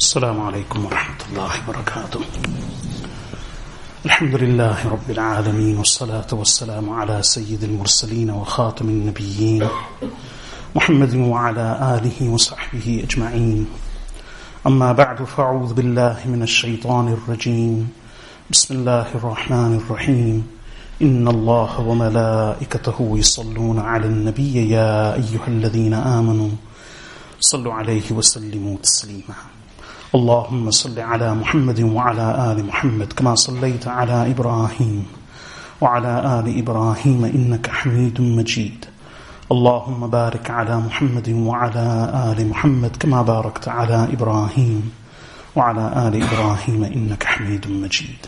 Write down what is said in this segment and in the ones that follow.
السلام عليكم ورحمة الله وبركاته. الحمد لله رب العالمين والصلاة والسلام على سيد المرسلين وخاتم النبيين محمد وعلى آله وصحبه أجمعين. أما بعد فأعوذ بالله من الشيطان الرجيم. بسم الله الرحمن الرحيم. إن الله وملائكته يصلون على النبي يا أيها الذين آمنوا صلوا عليه وسلموا تسليما. اللهم صل على محمد وعلى آل محمد كما صليت على إبراهيم وعلى آل إبراهيم إنك حميد مجيد. اللهم بارك على محمد وعلى آل محمد كما باركت على إبراهيم وعلى آل إبراهيم إنك حميد مجيد.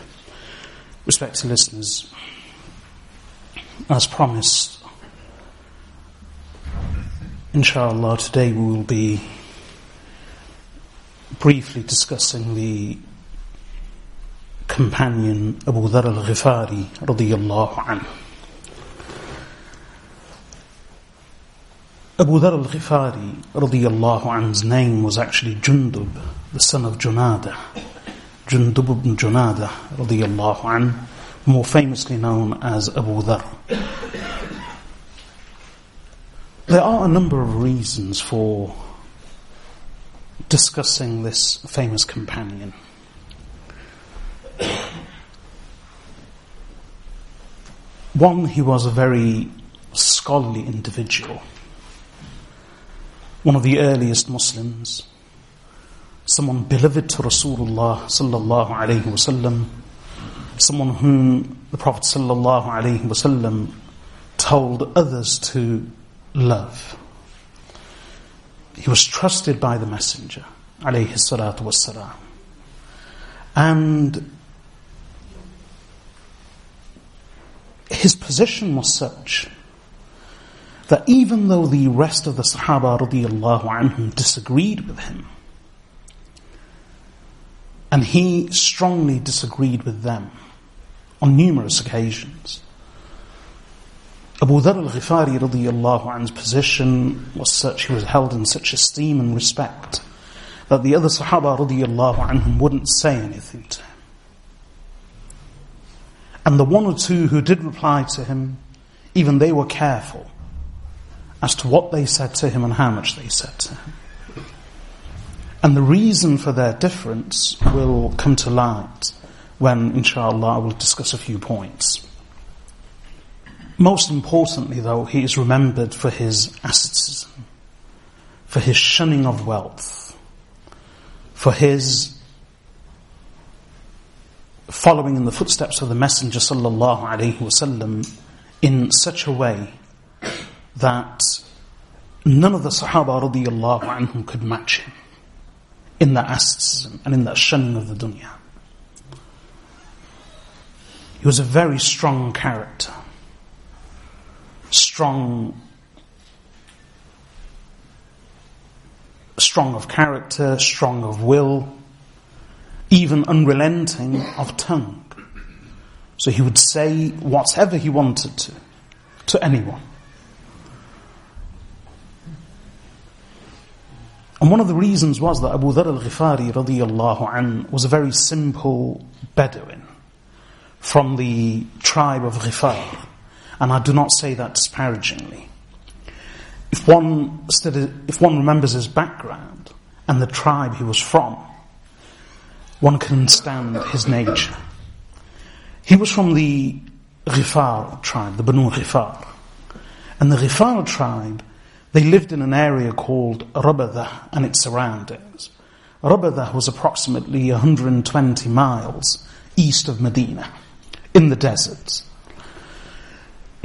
Respected listeners, as promised, inshallah, today we will be briefly discussing the companion Abu Dhar al-Ghifari radiyallahu anhu. Abu Dhar al-Ghifari radiyallahu anhu's name was actually Jundub, the son of Junada. Jundub ibn Junada radiyallahu anhu, more famously known as Abu Dhar. There are a number of reasons for discussing this famous companion. One, he was a very scholarly individual, one of the earliest Muslims, someone beloved to Rasulullah sallallahu alayhi wasallam, someone whom the Prophet sallallahu alayhi wasallam told others to love. He was trusted by the Messenger, alayhi salatu wassalam. And his position was such that even though the rest of the Sahaba radiallahu anhum disagreed with him, and he strongly disagreed with them on numerous occasions, Abu Dhar al-Ghifari radiallahu anhu's position was such, he was held in such esteem and respect that the other Sahaba radiallahu anhum wouldn't say anything to him. And the one or two who did reply to him, even they were careful as to what they said to him and how much they said to him. And the reason for their difference will come to light when, inshallah, I will discuss a few points. Most importantly, though, he is remembered for his asceticism, for his shunning of wealth, for his following in the footsteps of the Messenger sallallahu in such a way that none of the Sahaba radiallahu anhum could match him in that asceticism and in that shunning of the dunya. He was a very strong character strong, strong of character, strong of will, even unrelenting of tongue. So he would say whatever he wanted to, to anyone. And one of the reasons was that Abu Dhar al-Ghifari radiyallahu an was a very simple Bedouin from the tribe of Ghifar and I do not say that disparagingly. If one, if one remembers his background and the tribe he was from, one can understand his nature. He was from the Ghifar tribe, the Banu Ghifar. And the Ghifar tribe, they lived in an area called Rabada and its surroundings. Rabada was approximately 120 miles east of Medina, in the deserts.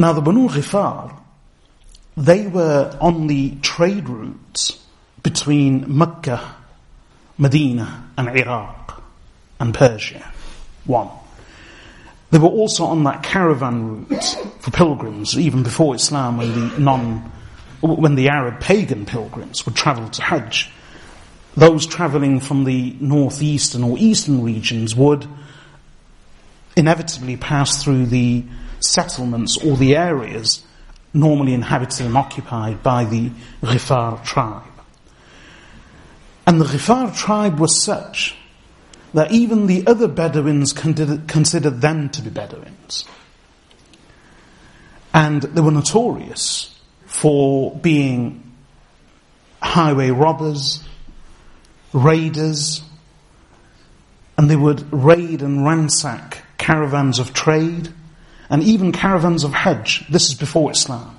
Now the Banu Ghifar, they were on the trade routes between Mecca, Medina and Iraq and Persia. One. They were also on that caravan route for pilgrims, even before Islam, when the non, when the Arab pagan pilgrims would travel to Hajj. Those traveling from the northeastern or eastern regions would inevitably pass through the settlements or the areas normally inhabited and occupied by the Ghifar tribe. And the Ghifar tribe was such that even the other Bedouins considered them to be Bedouins. And they were notorious for being highway robbers, raiders, and they would raid and ransack caravans of trade and even caravans of Hajj. This is before Islam.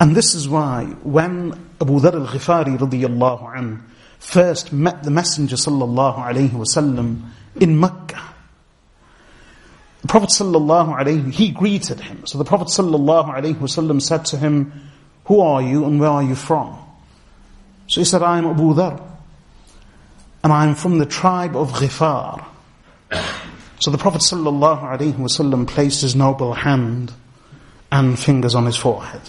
And this is why when Abu Dhar al-Ghifari radiyallahu first met the Messenger sallallahu alayhi wasallam in Mecca, the Prophet sallallahu alayhi, he greeted him. So the Prophet sallallahu alayhi wasallam said to him, who are you and where are you from? So he said, I am Abu Dhar. And I am from the tribe of Ghifar. So the Prophet wasallam placed his noble hand and fingers on his forehead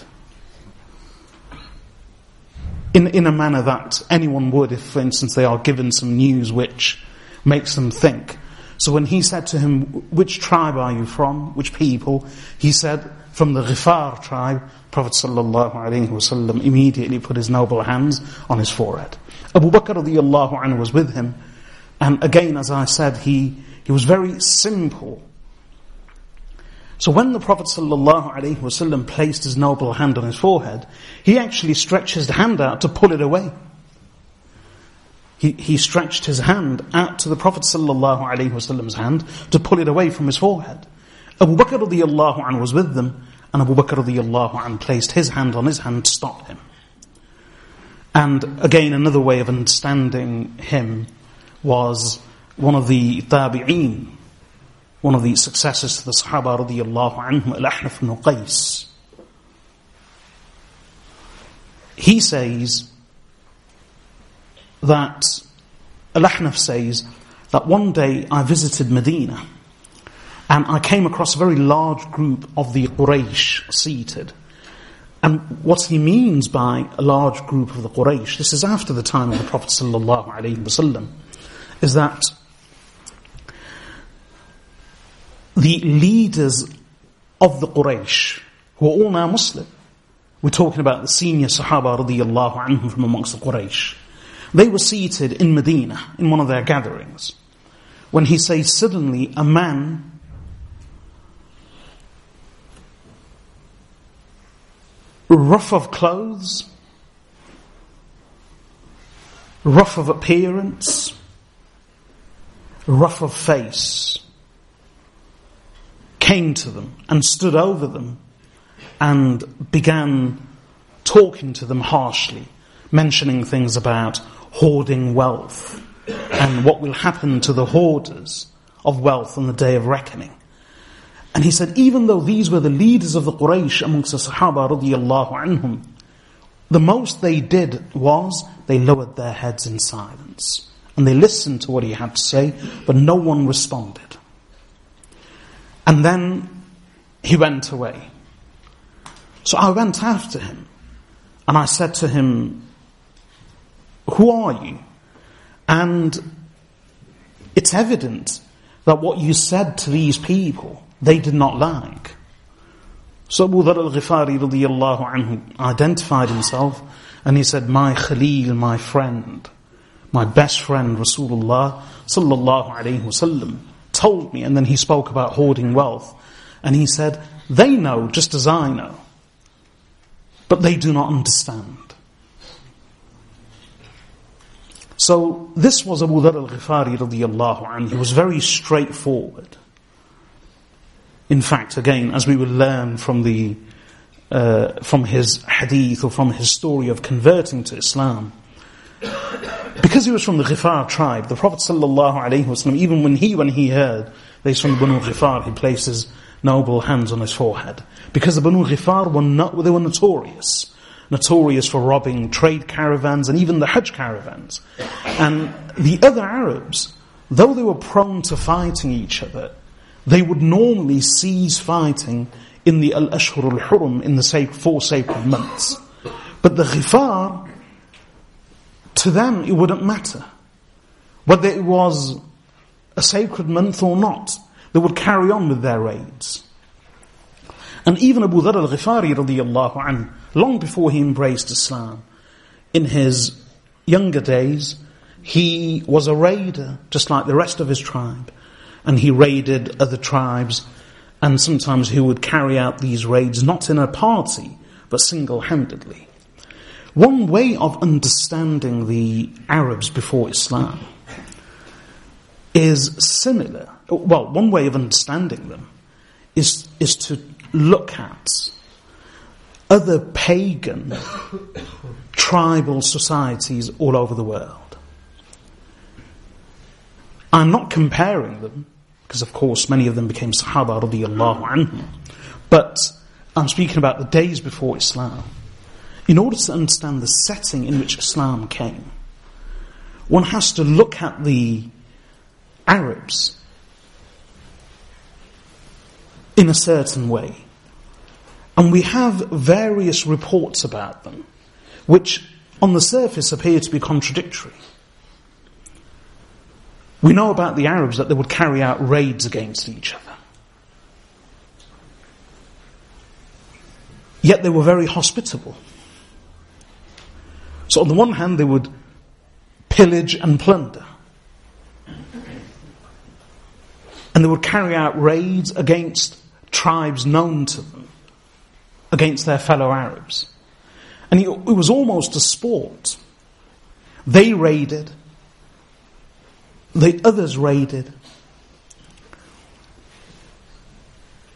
in, in a manner that anyone would if, for instance, they are given some news which makes them think. So when he said to him, which tribe are you from? Which people? He said, from the Ghifar tribe. Prophet wasallam immediately put his noble hands on his forehead. Abu Bakr radiallahu anhu was with him. And again, as I said, he, he was very simple so when the Prophet ﷺ placed his noble hand on his forehead, he actually stretched his hand out to pull it away. He, he stretched his hand out to the Prophet ﷺ's hand to pull it away from his forehead. Abu Bakr radiallahu anhu was with them, and Abu Bakr radiallahu anhu placed his hand on his hand to stop him. And again, another way of understanding him was one of the tabi'een, one of the successors to the Sahaba radiallahu anhum, Al-Ahnaf ibn Qais. He says that, Al-Ahnaf says, that one day I visited Medina and I came across a very large group of the Quraysh seated. And what he means by a large group of the Quraysh, this is after the time of the Prophet sallallahu alaihi wasallam, is that the leaders of the Quraysh, who are all now Muslim, we're talking about the senior Sahaba radiallahu anhum from amongst the Quraysh. They were seated in Medina in one of their gatherings. When he says suddenly a man rough of clothes, rough of appearance, rough of face, came to them and stood over them and began talking to them harshly, mentioning things about hoarding wealth and what will happen to the hoarders of wealth on the day of reckoning. And he said, even though these were the leaders of the Quraysh amongst the Sahaba radiallahu anhum, the most they did was they lowered their heads in silence. And they listened to what he had to say, but no one responded. And then he went away. So I went after him and I said to him, Who are you? And it's evident that what you said to these people, they did not like. So Abu Dhar al-Ghifari identified himself and he said, My Khalil, my friend, my best friend Rasulullah sallallahu alayhi wasallam told me, and then he spoke about hoarding wealth. And he said, they know just as I know, but they do not understand. So this was Abu Dhar al-Ghifari radiallahu anhu. He was very straightforward. In fact, again, as we will learn from the uh, from his hadith or from his story of converting to Islam, because he was from the Ghifar tribe, the Prophet ﷺ, even when he, when he heard that he's from the Banu Ghifar, he placed his noble hands on his forehead. Because the Banu Ghifar were not, they were notorious. Notorious for robbing trade caravans and even the Hajj caravans. And the other Arabs, though they were prone to fighting each other, they would normally cease fighting in the Al-Ashhur al-Hurum, in the four sacred months. But the Ghifar, to them it wouldn't matter. Whether it was a sacred month or not, they would carry on with their raids. And even Abu Dhar al-Ghifari radiallahu anhu, long before he embraced Islam, in his younger days, he was a raider, just like the rest of his tribe. And he raided other tribes, and sometimes he would carry out these raids not in a party, but single-handedly. One way of understanding the Arabs before Islam is similar. Well, one way of understanding them is, is to look at other pagan tribal societies all over the world. I'm not comparing them, because of course many of them became Sahaba radiallahu anhum, but I'm speaking about the days before Islam. In order to understand the setting in which Islam came, one has to look at the Arabs in a certain way. And we have various reports about them, which on the surface appear to be contradictory. We know about the Arabs that they would carry out raids against each other. Yet they were very hospitable. So on the one hand, they would pillage and plunder. And they would carry out raids against tribes known to them, against their fellow Arabs. And it was almost a sport. They raided, the others raided.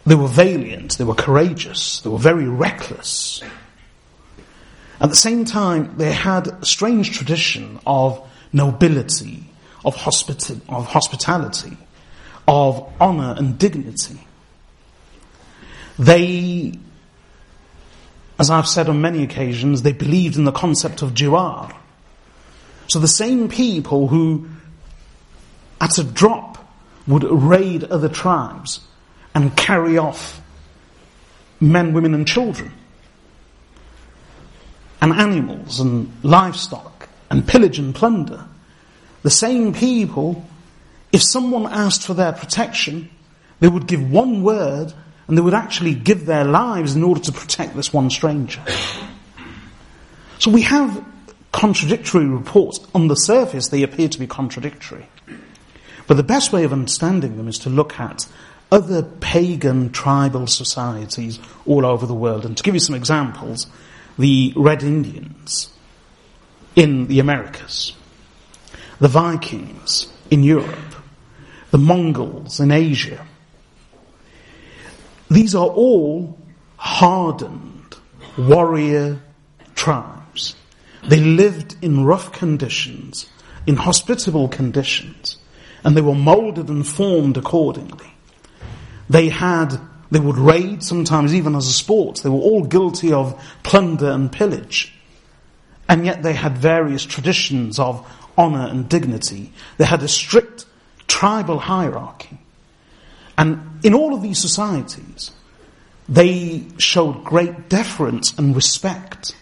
They were valiant, they were courageous, they were very reckless. At the same time, they had a strange tradition of nobility, of, hospita- of hospitality, of honor and dignity. They, as I've said on many occasions, they believed in the concept of jiwar. So the same people who at a drop would raid other tribes and carry off men, women and children and animals and livestock and pillage and plunder. The same people, if someone asked for their protection, they would give one word and they would actually give their lives in order to protect this one stranger. So we have contradictory reports. On the surface, they appear to be contradictory. But the best way of understanding them is to look at other pagan tribal societies all over the world. And to give you some examples, the Red Indians in the Americas, the Vikings in Europe, the Mongols in Asia. These are all hardened warrior tribes. They lived in rough conditions, in hospitable conditions and they were molded and formed accordingly. They had, they would raid sometimes even as a sport. They were all guilty of plunder and pillage. And yet they had various traditions of honor and dignity. They had a strict tribal hierarchy. And in all of these societies, they showed great deference and respect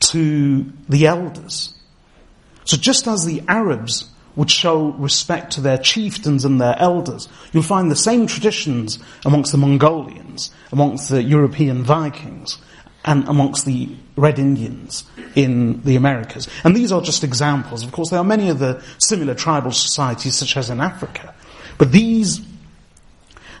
to the elders. So just as the Arabs would show respect to their chieftains and their elders. You'll find the same traditions amongst the Mongolians, amongst the European Vikings, and amongst the Red Indians in the Americas. And these are just examples. Of course, there are many other similar tribal societies, such as in Africa. But these,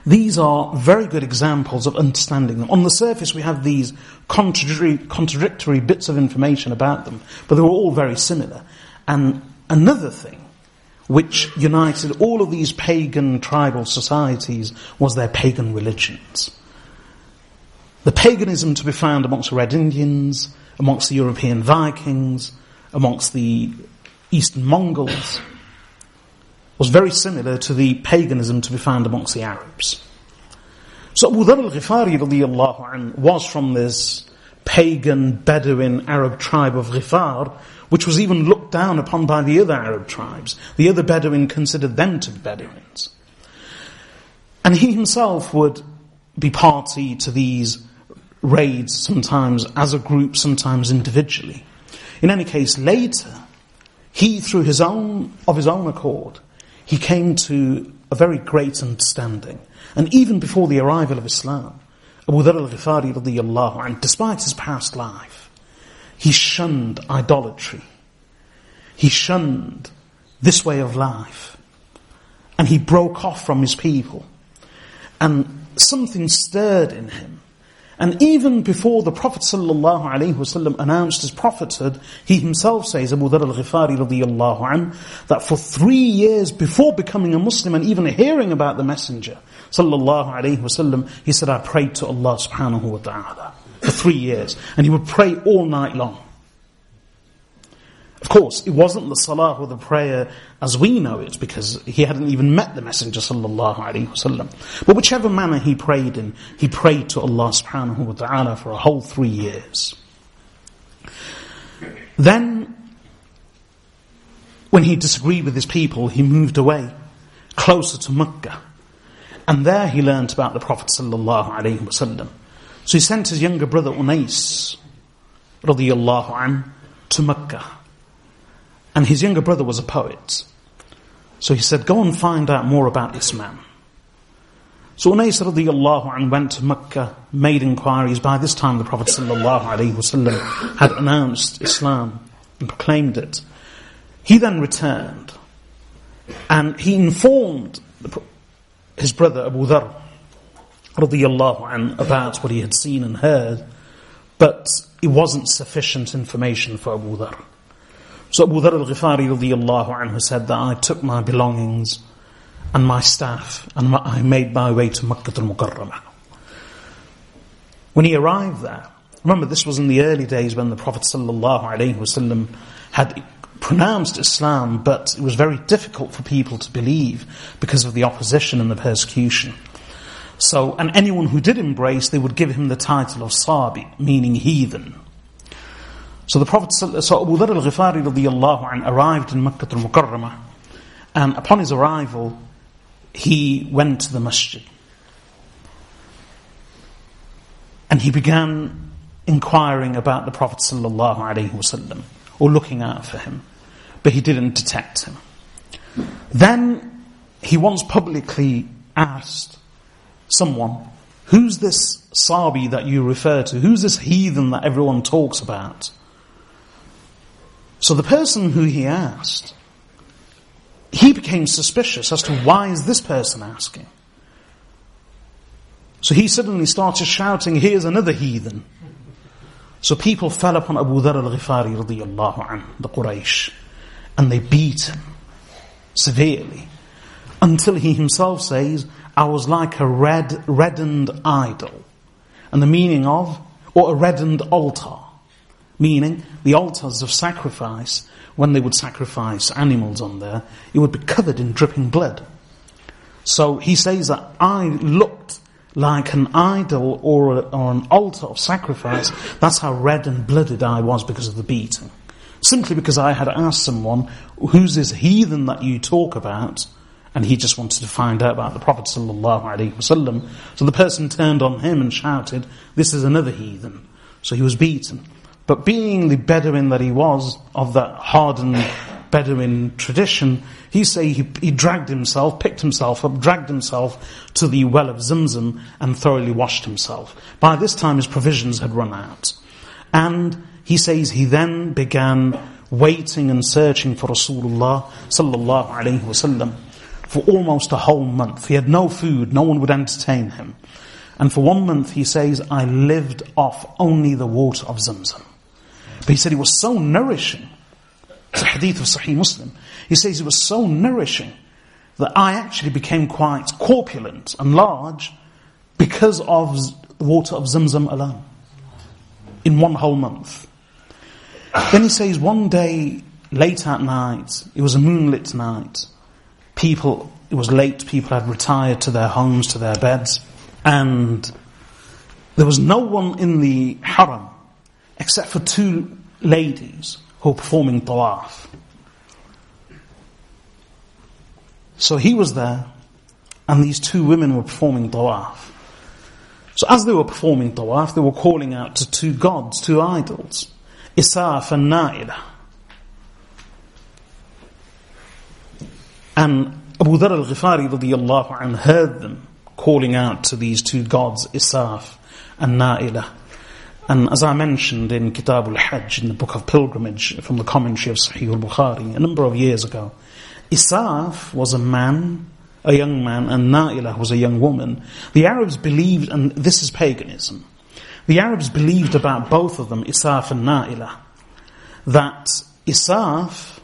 these are very good examples of understanding them. On the surface, we have these contradictory, contradictory bits of information about them, but they were all very similar. And another thing which united all of these pagan tribal societies was their pagan religions. The paganism to be found amongst the Red Indians, amongst the European Vikings, amongst the Eastern Mongols, was very similar to the paganism to be found amongst the Arabs. So Abu Dhar al-Ghifari was from this pagan Bedouin Arab tribe of Ghifar, which was even looked down upon by the other Arab tribes. The other Bedouin considered them to be Bedouins. And he himself would be party to these raids, sometimes as a group, sometimes individually. In any case, later, he, through his own, of his own accord, he came to a very great understanding. And even before the arrival of Islam, Abu Dhar al-Ghifari anh, despite his past life, he shunned idolatry. He shunned this way of life. And he broke off from his people. And something stirred in him. And even before the Prophet ﷺ announced his prophethood, he himself says, Abu Dhar al-Ghifari radiallahu an, that for three years before becoming a Muslim and even hearing about the Messenger sallallahu alayhi wasallam, he said, I prayed to Allah subhanahu wa ta'ala for three years. And he would pray all night long. Of course, it wasn't the salah or the prayer as we know it, because he hadn't even met the Messenger sallallahu alaihi wasallam. But whichever manner he prayed in, he prayed to Allah subhanahu wa ta'ala for a whole three years. Then, when he disagreed with his people, he moved away, closer to Mecca. And there he learnt about the Prophet sallallahu alaihi wasallam. So he sent his younger brother Unais, radiyallahu an, to Mecca. And his younger brother was a poet. So he said, go and find out more about this man. So Unais radiallahu anh went to Mecca, made inquiries. By this time the Prophet sallallahu alaihi wasallam had announced Islam and proclaimed it. He then returned and he informed his brother Abu Dhar radiallahu anh about what he had seen and heard, but it wasn't sufficient information for Abu Dhar. So Abu Dhar al-Ghifari radiallahu anhu said that I took my belongings and my staff and I made my way to Makkah al-Mukarramah. When he arrived there, remember this was in the early days when the Prophet sallallahu alaihi wasallam had pronounced Islam, but it was very difficult for people to believe because of the opposition and the persecution. So, and anyone who did embrace, they would give him the title of Sabi, meaning heathen. So the Prophet, so Abu Dhar al-Ghifari radiallahu anh arrived in Makkah al-Mukarramah and upon his arrival, he went to the masjid. And he began inquiring about the Prophet sallallahu alaihi wasallam or looking out for him, but he didn't detect him. Then he once publicly asked someone, who's this Sabi that you refer to? Who's this heathen that everyone talks about? So the person who he asked, he became suspicious as to why is this person asking. So he suddenly started shouting, here's another heathen. So people fell upon Abu Dhar al-Ghifari radiyallahu anh, the Quraysh, and they beat him severely until he himself says, I was like a red, reddened idol. And the meaning of, or a reddened altar. Meaning, the altars of sacrifice, when they would sacrifice animals on there, it would be covered in dripping blood. So he says that I looked like an idol or, a, or an altar of sacrifice. That's how red and blooded I was because of the beating. Simply because I had asked someone, who's this heathen that you talk about? And he just wanted to find out about the Prophet wasallam. So the person turned on him and shouted, this is another heathen. So he was beaten. But being the Bedouin that he was, of that hardened Bedouin tradition, he say he, he dragged himself, picked himself up, dragged himself to the well of Zamzam and thoroughly washed himself. By this time his provisions had run out. And he says he then began waiting and searching for Rasulullah sallallahu alaihi wasallam for almost a whole month. He had no food, no one would entertain him. And for one month he says, I lived off only the water of Zamzam. But he said it was so nourishing. It's a hadith of Sahih Muslim. He says it was so nourishing that I actually became quite corpulent and large because of the water of Zamzam alone. In one whole month. Then he says one day, late at night, it was a moonlit night, people, it was late, people had retired to their homes, to their beds, and there was no one in the haram except for two ladies who were performing tawaf. So he was there, and these two women were performing tawaf. So as they were performing tawaf, they were calling out to two gods, two idols, Isaf and Na'ilah. And Abu Dhar al-Ghifari radiallahu anh heard them calling out to these two gods, Isaf and Na'ilah. And as I mentioned in Kitab al-Hajj, in the book of pilgrimage, from the commentary of Sahih al-Bukhari, a number of years ago, Isaf was a man, a young man, and Na'ilah was a young woman. The Arabs believed, and this is paganism, the Arabs believed about both of them, Isaf and Na'ilah, that Isaf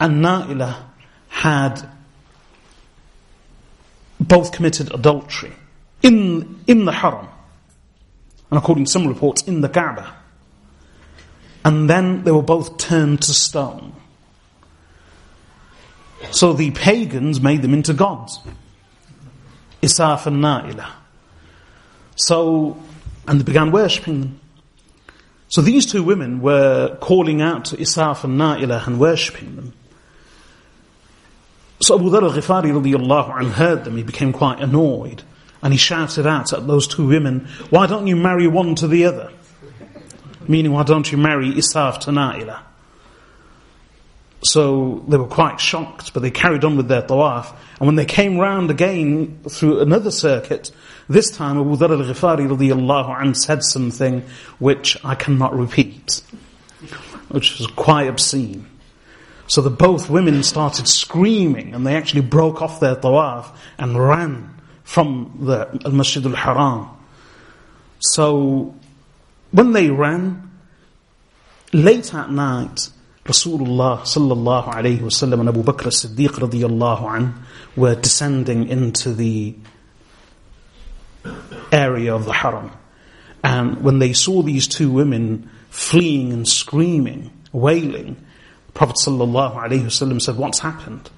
and Na'ilah had both committed adultery in, in the haram and according to some reports, in the Kaaba. And then they were both turned to stone. So the pagans made them into gods. Isaf and Na'ilah. So, and they began worshipping them. So these two women were calling out to Isaf and Na'ilah and worshipping them. So Abu Dhar al-Ghifari radiallahu anhu heard them, he became quite annoyed. And he shouted out at those two women, why don't you marry one to the other? Meaning, why don't you marry Isaf to Na'ilah? So they were quite shocked, but they carried on with their tawaf. And when they came round again through another circuit, this time Abu Dhar al-Ghifari radiallahu said something which I cannot repeat, which was quite obscene. So the both women started screaming and they actually broke off their tawaf and ran from the Al-Masjid al-Haram. So when they ran, late at night, Rasulullah sallallahu alayhi wasallam and Abu Bakr as-Siddiq radiyallahu an were descending into the area of the Haram. And when they saw these two women fleeing and screaming, wailing, Prophet sallallahu alayhi wasallam said, what's happened?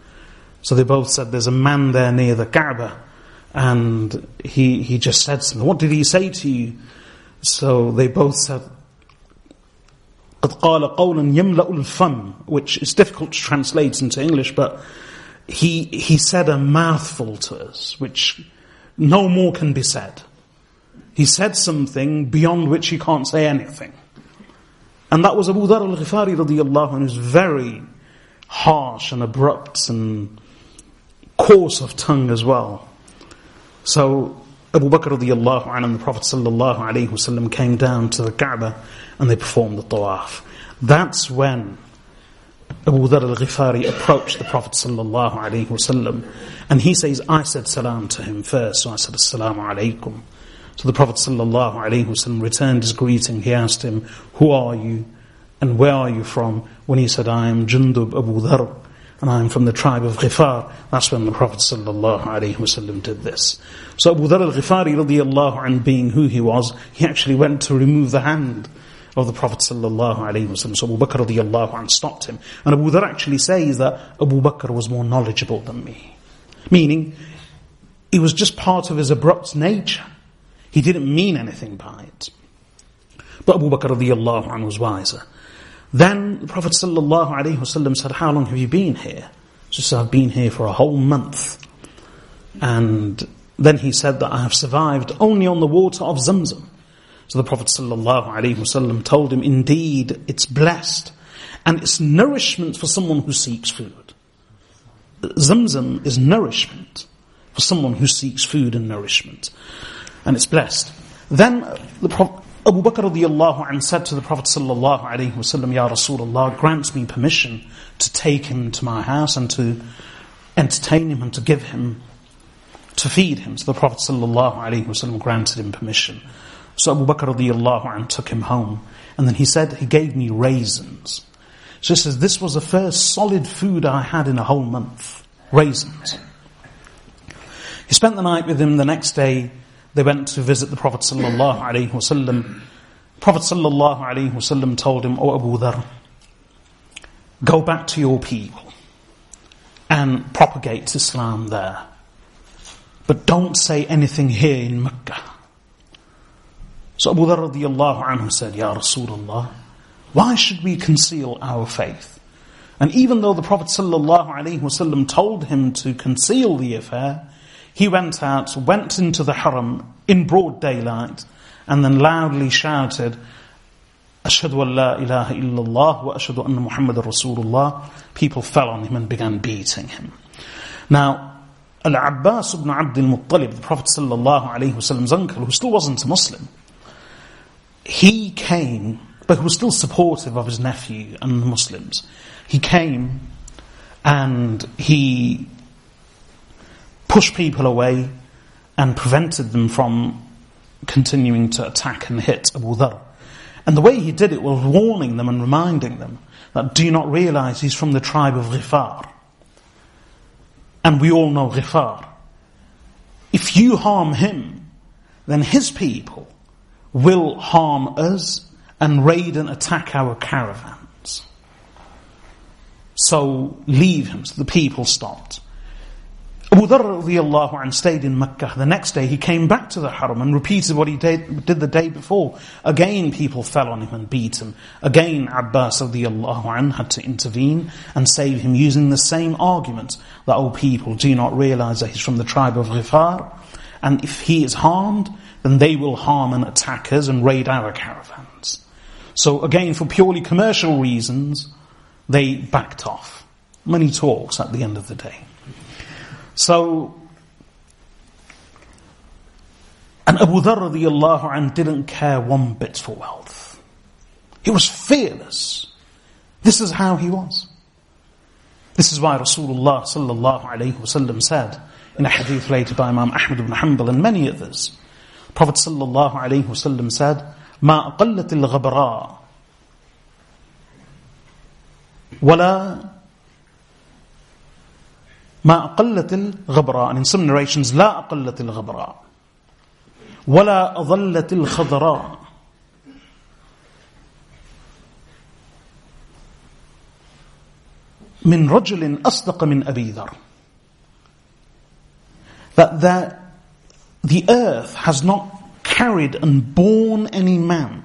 So they both said, there's a man there near the Kaaba and he, he just said something. What did he say to you? So they both said, قد قال قولا يملأ الفم, which is difficult to translate into English, but he, he said a mouthful to us, which no more can be said. He said something beyond which he can't say anything. And that was Abu Dhar al-Ghifari radiallahu anhu, who's very harsh and abrupt and coarse of tongue as well. So Abu Bakr radiallahu anhu and the Prophet sallallahu alayhi wasallam came down to the Kaaba and they performed the tawaf. That's when Abu Dhar al-Ghifari approached the Prophet sallallahu alayhi wasallam and he says, I said salam to him first, so I said assalamu alaykum. So the Prophet sallallahu alayhi wasallam returned his greeting. He asked him, who are you and where are you from? When he said, I am Jundub Abu Dhar and I'm from the tribe of Ghifar. That's when the Prophet ﷺ did this. So Abu Dhar al-Ghifari being who he was, he actually went to remove the hand of the Prophet ﷺ. So Abu Bakr radiallahu stopped him. And Abu Dhar actually says that Abu Bakr was more knowledgeable than me. Meaning, it was just part of his abrupt nature. He didn't mean anything by it. But Abu Bakr radiallahu was wiser. Then the Prophet ﷺ said, how long have you been here? She said, I've been here for a whole month. And then he said that I have survived only on the water of Zamzam. So the Prophet ﷺ told him, indeed, it's blessed. And it's nourishment for someone who seeks food. Zamzam is nourishment for someone who seeks food and nourishment. And it's blessed. Then the Prophet, Abu Bakr radiallahu anh said to the Prophet sallallahu alayhi wasallam, Ya Rasulullah, grant me permission to take him to my house and to entertain him and to give him, to feed him. So the Prophet sallallahu alayhi wasallam granted him permission. So Abu Bakr radiallahu anh took him home and then he said, he gave me raisins. So he says, this was the first solid food I had in a whole month. Raisins. He spent the night with him the next day they went to visit the Prophet sallallahu alaihi wasallam. Prophet sallallahu alaihi wasallam told him, "O Abu Dhar, go back to your people and propagate Islam there, but don't say anything here in Mecca." So Abu Dhar radiallahu anhu said, "Ya Rasulullah, why should we conceal our faith?" And even though the Prophet sallallahu alaihi wasallam told him to conceal the affair, he went out, went into the haram in broad daylight, and then loudly shouted, Ashhadu an la ilaha illallah wa ashhadu anna Muhammad Rasulullah. People fell on him and began beating him. Now, Al-Abbas ibn Abdul Muttalib, the Prophet sallallahu alayhi wasallam's uncle, who still wasn't a Muslim, he came, but he was still supportive of his nephew and the Muslims. He came and he pushed people away and prevented them from continuing to attack and hit Abu Dhar. And the way he did it was warning them and reminding them that do you not realize he's from the tribe of Ghifar. And we all know Ghifar. If you harm him, then his people will harm us and raid and attack our caravans. So leave him. So the people stopped. Abu Dharr stayed in Mecca. The next day he came back to the Haram and repeated what he did, did, the day before. Again people fell on him and beat him. Again Abbas radiallahu had to intervene and save him using the same argument that, oh people, do not realize that he's from the tribe of Ghifar? And if he is harmed, then they will harm and attack us and raid our caravans. So again, for purely commercial reasons, they backed off. Money talks at the end of the day. So, and Abu Dharr radiallahu anh didn't care one bit for wealth. He was fearless. This is how he was. This is why Rasulullah sallallahu alayhi wasallam said in a hadith related by Imam Ahmad ibn Hanbal and many others. Prophet sallallahu alayhi wasallam said, ما أقلت الغبراء ولا ما أقلت الغبراء and in some narrations لا أقلت الغبراء ولا أظلت الخضراء من رجل أصدق من أبي ذر that the, the earth has not carried and borne any man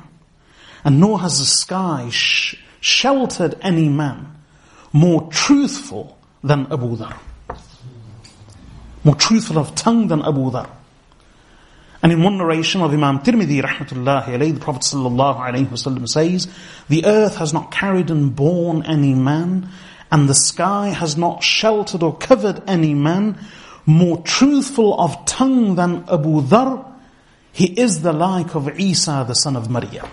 and nor has the sky sh- sheltered any man more truthful than Abu Dhar more truthful of tongue than Abu Dhar. And in one narration of Imam Tirmidhi rahmatullahi alayhi, the Prophet sallallahu says, the earth has not carried and borne any man, and the sky has not sheltered or covered any man more truthful of tongue than Abu Dhar. He is the like of Isa, the son of Maryam.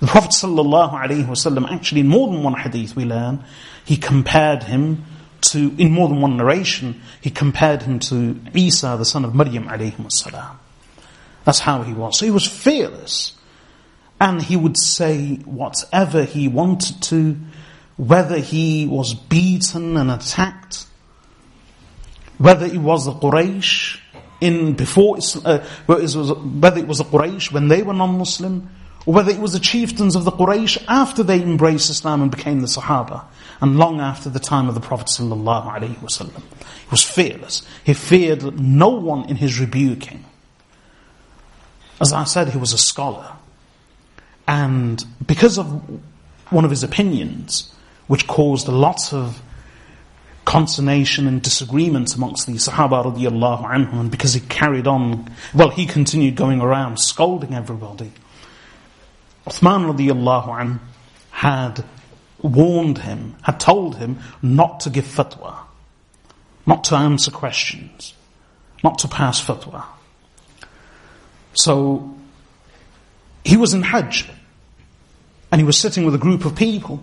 The Prophet wasallam, actually in more than one hadith we learn, he compared him to, in more than one narration, he compared him to Isa, the son of Maryam alayhi salam. That's how he was. So he was fearless. And he would say whatever he wanted to, whether he was beaten and attacked, whether it was the Quraysh in before, uh, whether it was the Quraysh when they were non-Muslim, or whether it was the chieftains of the Quraysh after they embraced Islam and became the Sahaba and long after the time of the Prophet wasallam. He was fearless. He feared no one in his rebuking. As I said, he was a scholar. And because of one of his opinions, which caused a lot of consternation and disagreement amongst the Sahaba radiallahu anhum, and because he carried on, well, he continued going around scolding everybody. Uthman radiallahu anhu had warned him, had told him not to give fatwa, not to answer questions, not to pass fatwa. So, he was in Hajj, and he was sitting with a group of people,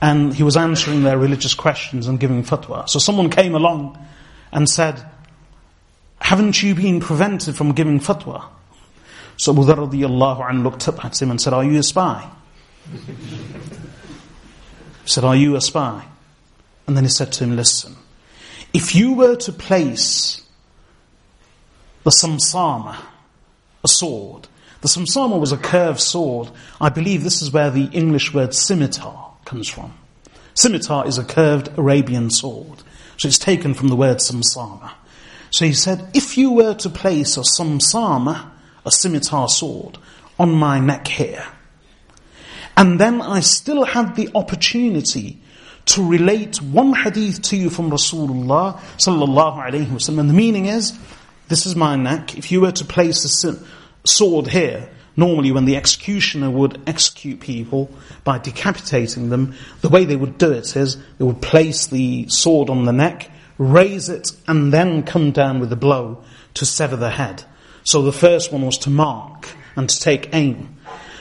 and he was answering their religious questions and giving fatwa. So someone came along and said, haven't you been prevented from giving fatwa? So Abu Dharr looked up at him and said, are you a spy? Said, Are you a spy? And then he said to him, Listen, if you were to place the samsama, a sword, the samsama was a curved sword. I believe this is where the English word scimitar comes from. Scimitar is a curved Arabian sword. So it's taken from the word samsama. So he said, if you were to place a samsama, a scimitar sword, on my neck here, and then I still had the opportunity to relate one hadith to you from Rasulullah sallallahu alayhi wasallam. And the meaning is, this is my neck. If you were to place a sword here, normally when the executioner would execute people by decapitating them, the way they would do it is they would place the sword on the neck, raise it, and then come down with a blow to sever the head. So the first one was to mark and to take aim.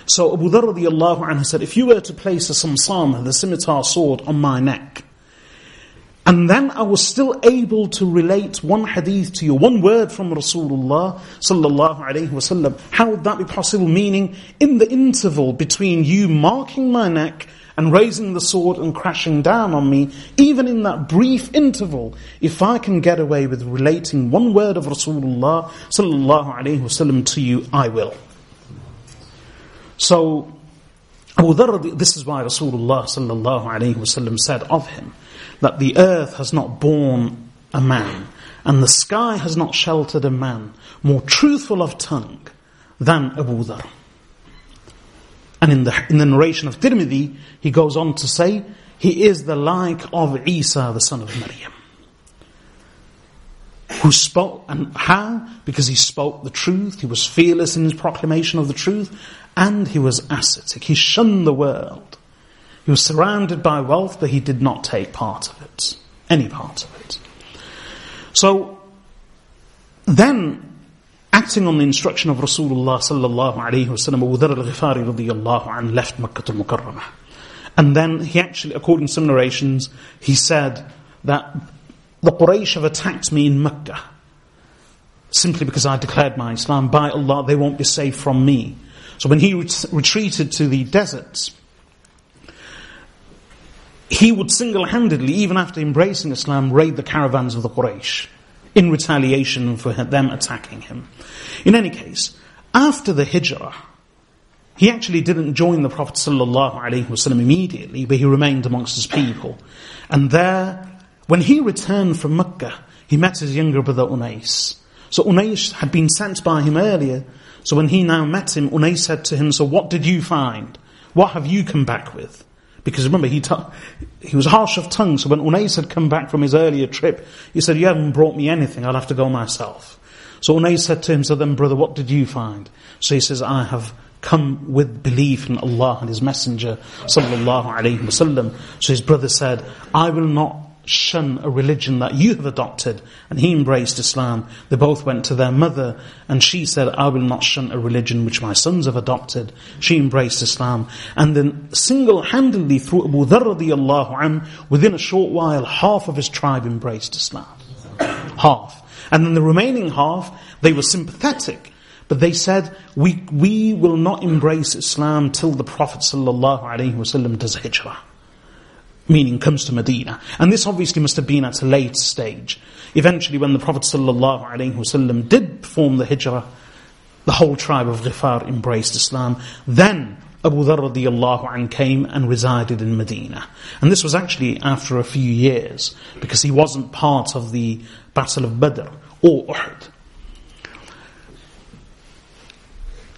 So Abu Dharr radiallahu anhu said, if you were to place a samsam, the scimitar sword, on my neck, and then I was still able to relate one hadith to you, one word from Rasulullah sallallahu alayhi wasallam. How would that be possible? Meaning, in the interval between you marking my neck and raising the sword and crashing down on me, even in that brief interval, if I can get away with relating one word of Rasulullah sallallahu alayhi wasallam to you, I will. So, Abu Dharr, this is why Rasulullah sallallahu alayhi wasallam said of him, that the earth has not borne a man, and the sky has not sheltered a man more truthful of tongue than Abu Dhar. And in the, in the narration of Tirmidhi, he goes on to say, he is the like of Isa, the son of Maryam. Who spoke, and how? Because he spoke the truth, he was fearless in his proclamation of the truth, and he was ascetic. He shunned the world. He was surrounded by wealth, but he did not take part of it. Any part of it. So, then, acting on the instruction of Rasulullah sallallahu alayhi wasallam, Abu al-Ghifari radiyallahu anhu left Makkah al-Mukarramah. And then he actually, according to some narrations, he said that the Quraysh have attacked me in Mecca simply because I declared my Islam. By Allah, they won't be safe from me. So when he ret- retreated to the deserts, he would single-handedly, even after embracing Islam, raid the caravans of the Quraysh in retaliation for them attacking him. In any case, after the hijrah, he actually didn't join the Prophet ﷺ immediately, but he remained amongst his people. And there, when he returned from Mecca, he met his younger brother Unais. So Unais had been sent by him earlier. So when he now met him, Unais said to him, so what did you find? What have you come back with? Because remember, he, t- he was harsh of tongue, so when Unais had come back from his earlier trip, he said, you haven't brought me anything, I'll have to go myself. So Unais said to him, so then brother, what did you find? So he says, I have come with belief in Allah and His Messenger, sallallahu alayhi wasallam. So his brother said, I will not shun a religion that you have adopted. And he embraced Islam. They both went to their mother and she said, I will not shun a religion which my sons have adopted. She embraced Islam. And then single-handedly through Abu Dharr radiallahu an, within a short while, half of his tribe embraced Islam. half. And then the remaining half, they were sympathetic. But they said, we, we will not embrace Islam till the Prophet wasallam does hijrah meaning comes to Medina. And this obviously must have been at a late stage. Eventually when the Prophet ﷺ did perform the hijrah, the whole tribe of Ghifar embraced Islam. Then Abu Dharr radiallahu an came and resided in Medina. And this was actually after a few years, because he wasn't part of the Battle of Badr or Uhud.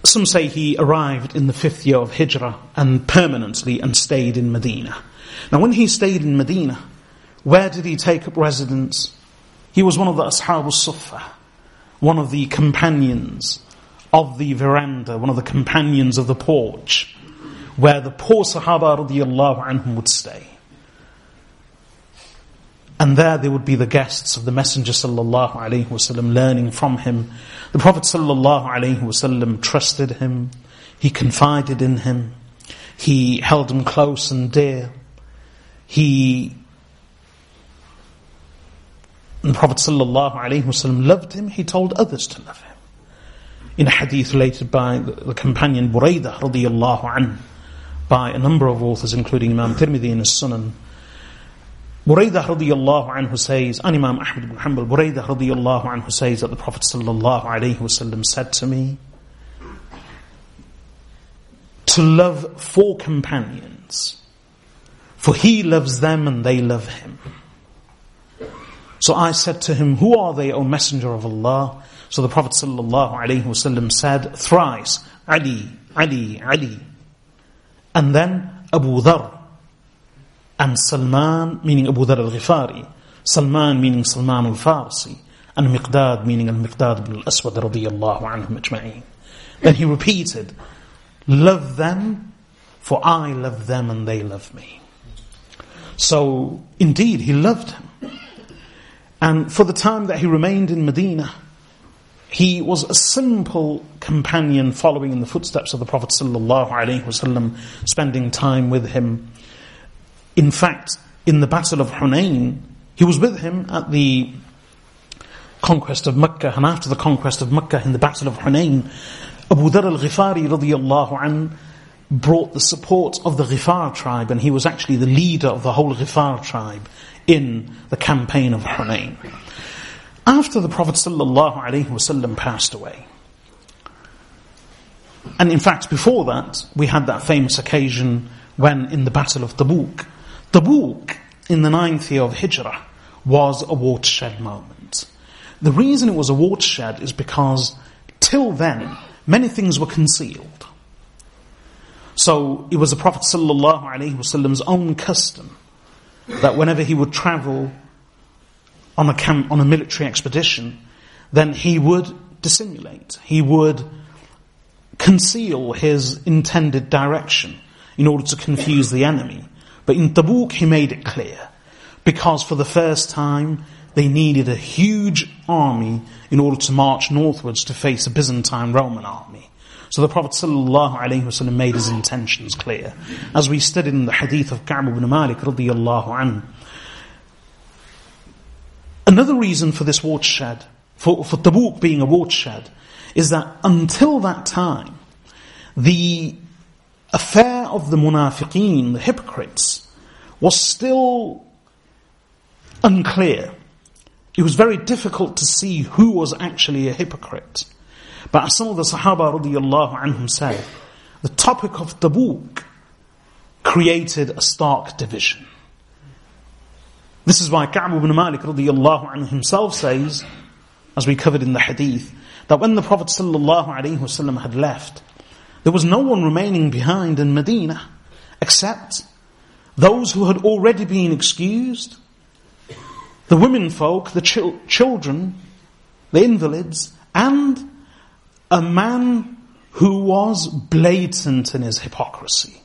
Some say he arrived in the fifth year of Hijrah and permanently and stayed in Medina. Now when he stayed in Medina, where did he take up residence? He was one of the Ashab al-Suffah, one of the companions of the veranda, one of the companions of the porch, where the poor Sahaba radiallahu anhum would stay. And there they would be the guests of the Messenger sallallahu alaihi wasallam learning from him. The Prophet sallallahu alaihi wasallam trusted him. He confided in him. He held him close and dear. He, the Prophet ﷺ loved him, he told others to love him. In a hadith related by the, companion Buraidah by a number of authors including Imam Tirmidhi in his Sunan, Buraidah radiallahu anhu says, and Imam Ahmad ibn Hanbal, Buraidah radiallahu anhu says that the Prophet wasallam said to me, to love four companions for he loves them and they love him. So I said to him, Who are they, O Messenger of Allah? So the Prophet ﷺ said thrice, Ali, Ali, Ali. And then Abu Dhar and Salman, meaning Abu Dhar al-Ghifari, Salman meaning Salman al-Farsi, and Miqdad meaning al-Miqdad ibn al-Aswad radiyallahu anhum ajma'in. Then he repeated, Love them, for I love them and they love me. So, indeed, he loved him. And for the time that he remained in Medina, he was a simple companion following in the footsteps of the Prophet spending time with him. In fact, in the Battle of Hunain, he was with him at the conquest of Mecca, and after the conquest of Mecca in the Battle of Hunain, Abu Dhar al-Ghifari radiallahu an brought the support of the Ghifar tribe, and he was actually the leader of the whole Ghifar tribe in the campaign of Hunain. After the Prophet ﷺ passed away, and in fact before that, we had that famous occasion when in the Battle of Tabuk, Tabuk in the ninth year of Hijrah was a watershed moment. The reason it was a watershed is because till then, many things were concealed. So it was the Prophet ﷺ's own custom that whenever he would travel on a camp, on a military expedition, then he would dissimulate. He would conceal his intended direction in order to confuse the enemy. But in Tabuk he made it clear. Because for the first time they needed a huge army in order to march northwards to face a Byzantine Roman army. So the Prophet ﷺ made his intentions clear. As we studied in the hadith of Ka'b ibn Malik radiallahu anhu, Another reason for this watershed, for, for Tabuk being a watershed, is that until that time, the affair of the munafiqeen, the hypocrites, was still unclear. It was very difficult to see who was actually a hypocrite. But as some of the Sahaba radiallahu anhum said, the topic of Tabuk created a stark division. This is why Ka'b ibn Malik radiallahu anhu himself says, as we covered in the hadith, that when the Prophet sallallahu alaihi wasallam had left, there was no one remaining behind in Medina except those who had already been excused, the women folk, the chil- children, the invalids, and a man who was blatant in his hypocrisy.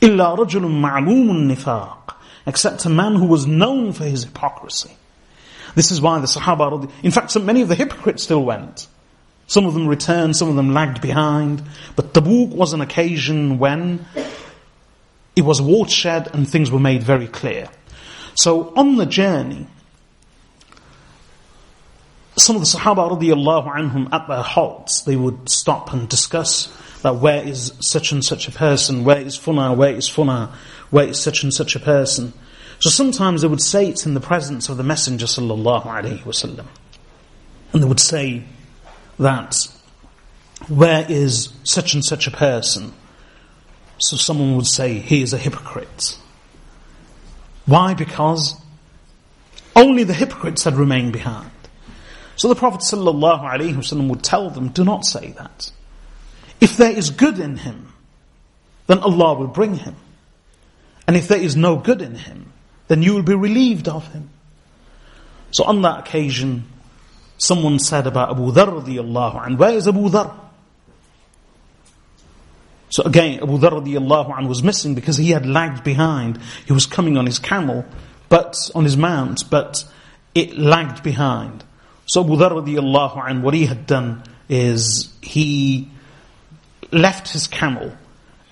إِلَّا رَجُلٌ مَعْلُومٌ النِّفَاقِ except a man who was known for his hypocrisy. This is why the Sahaba, in fact, many of the hypocrites still went. Some of them returned, some of them lagged behind. But Tabuk was an occasion when it was a watershed and things were made very clear. So on the journey, some of the Sahaba radiallahu anhum at their halts, they would stop and discuss that where is such and such a person, where is Funa, where is Funa, where is such and such a person. So sometimes they would say it's in the presence of the Messenger sallallahu alaihi wasallam. And they would say that where is such and such a person? So someone would say he is a hypocrite. Why? Because only the hypocrites had remained behind. So the Prophet ﷺ would tell them, do not say that. If there is good in him, then Allah will bring him. And if there is no good in him, then you will be relieved of him. So on that occasion, someone said about Abu Dharr radiallahu and where is Abu Dharr? So again, Abu Dharr radiallahu anh was missing because he had lagged behind. He was coming on his camel, but on his mount, but it lagged behind. So Abu Dharr radiallahu what he had done is he left his camel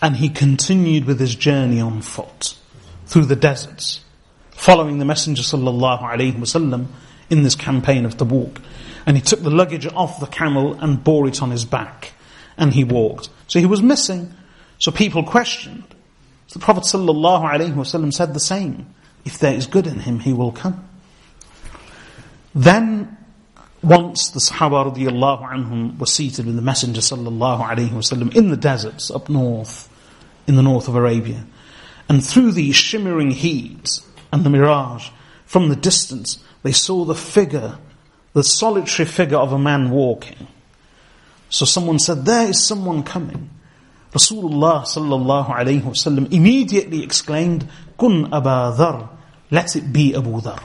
and he continued with his journey on foot through the deserts, following the Messenger sallallahu alaihi wasallam in this campaign of Tabuk. And he took the luggage off the camel and bore it on his back, and he walked. So he was missing. So people questioned. So the Prophet sallallahu alaihi wasallam said the same. If there is good in him, he will come. Then once the Sahaba radiallahu anhum were seated with the Messenger sallallahu alayhi wasallam in the deserts up north, in the north of Arabia. And through the shimmering heat and the mirage, from the distance, they saw the figure, the solitary figure of a man walking. So someone said, there is someone coming. Rasulullah sallallahu alayhi wasallam immediately exclaimed, Kun Aba Dhar, let it be Abu Dhar.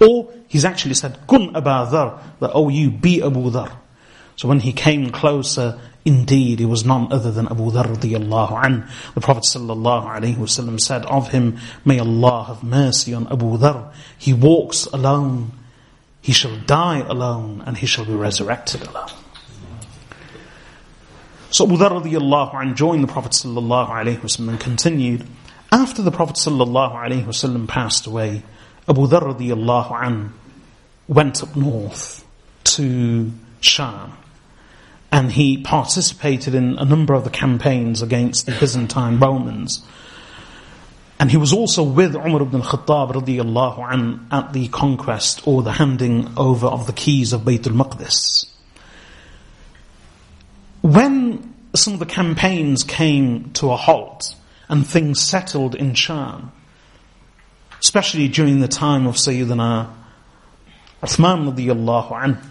Or he's actually said, Kun Abu Dhar, that, oh you be Abu Dhar. So when he came closer, indeed it was none other than Abu Dhar radiallahu an. The Prophet sallallahu alayhi wasallam said of him, May Allah have mercy on Abu Dhar. He walks alone, he shall die alone, and he shall be resurrected alone. So Abu Dharr radiallahu anh joined the Prophet sallallahu alayhi wasallam and continued. After the Prophet sallallahu alayhi wasallam passed away, Abu Dharr radiallahu anh went up north to Sham and he participated in a number of the campaigns against the Byzantine Romans. And he was also with Umar ibn radiallahu an at the conquest or the handing over of the keys of Bayt al-Maqdis. When some of the campaigns came to a halt and things settled in Sham, especially during the time of Sayyidina Uthman radiallahu anhu,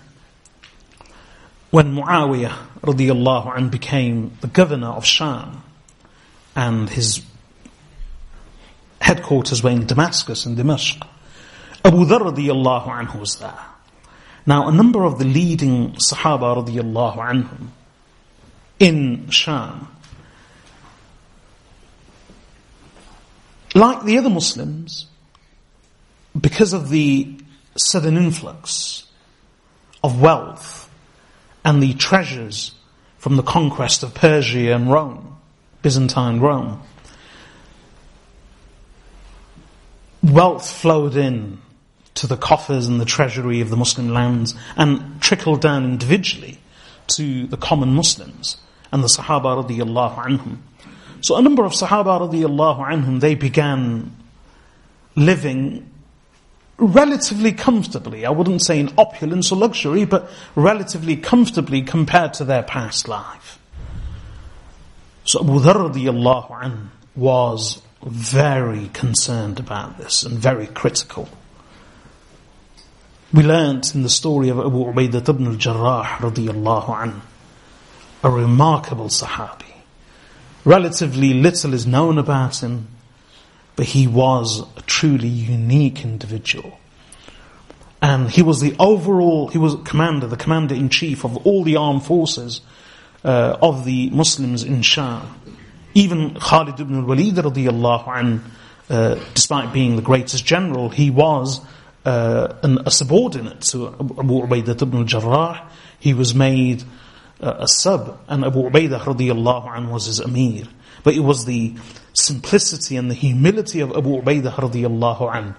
when Muawiyah radiallahu anh became the governor of Sham and his headquarters were in Damascus and Dimashq, Abu Dharr radiallahu anhu was there. Now a number of the leading Sahaba radiallahu anhum in Sham, like the other Muslims, because of the sudden influx of wealth and the treasures from the conquest of Persia and Rome, Byzantine Rome. Wealth flowed in to the coffers and the treasury of the Muslim lands and trickled down individually to the common Muslims and the Sahaba radiallahu anhum. So a number of Sahaba radiallahu anhum, they began living relatively comfortably. I wouldn't say in opulence or luxury, but relatively comfortably compared to their past life. So Abu Dharr was very concerned about this and very critical. We learnt in the story of Abu Ubaidah ibn al-Jarrah radiallahu a remarkable Sahabi. Relatively little is known about him, but he was a truly unique individual. And he was the overall, he was commander, the commander in chief of all the armed forces uh, of the Muslims in Sham. Even Khalid ibn al-Walid radiallahu an, uh, despite being the greatest general, he was uh, an, a subordinate to Abu Ubaidah ibn al-Jarrah. He was made uh, a sub, and Abu Ubaidah radiallahu an was his emir. But it was the simplicity and the humility of Abu Ubaidah radiallahu an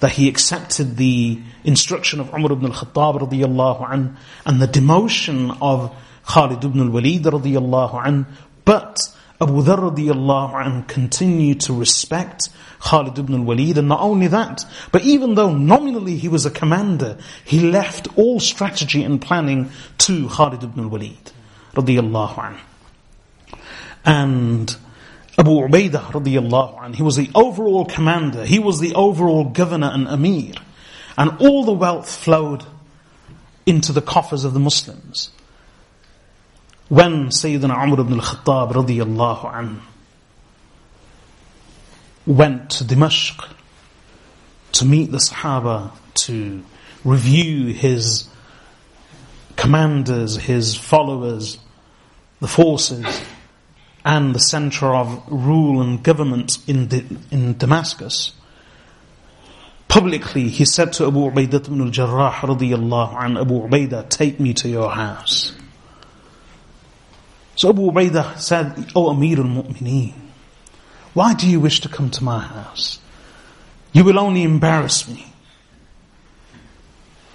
that he accepted the instruction of Umar ibn al-Khattab radiallahu an and the demotion of Khalid ibn al-Walid radiallahu an. But Abu Dharr radiallahu an continued to respect Khalid ibn al-Walid and not only that but even though nominally he was a commander he left all strategy and planning to Khalid ibn al-Walid radiallahu an. And Abu Ubaidah radiallahu anh, he was the overall commander, he was the overall governor and emir. And all the wealth flowed into the coffers of the Muslims. When Sayyidina Umar ibn al-Khattab radiallahu anh went to Dimashq to meet the Sahaba, to review his commanders, his followers, the forces, and the center of rule and government in, in Damascus, publicly he said to Abu Ubaidah ibn al-Jarrah radiyallahu an, Abu Ubaidah, take me to your house. So Abu Ubaidah said, O Amir al-Mu'mineen, why do you wish to come to my house? You will only embarrass me.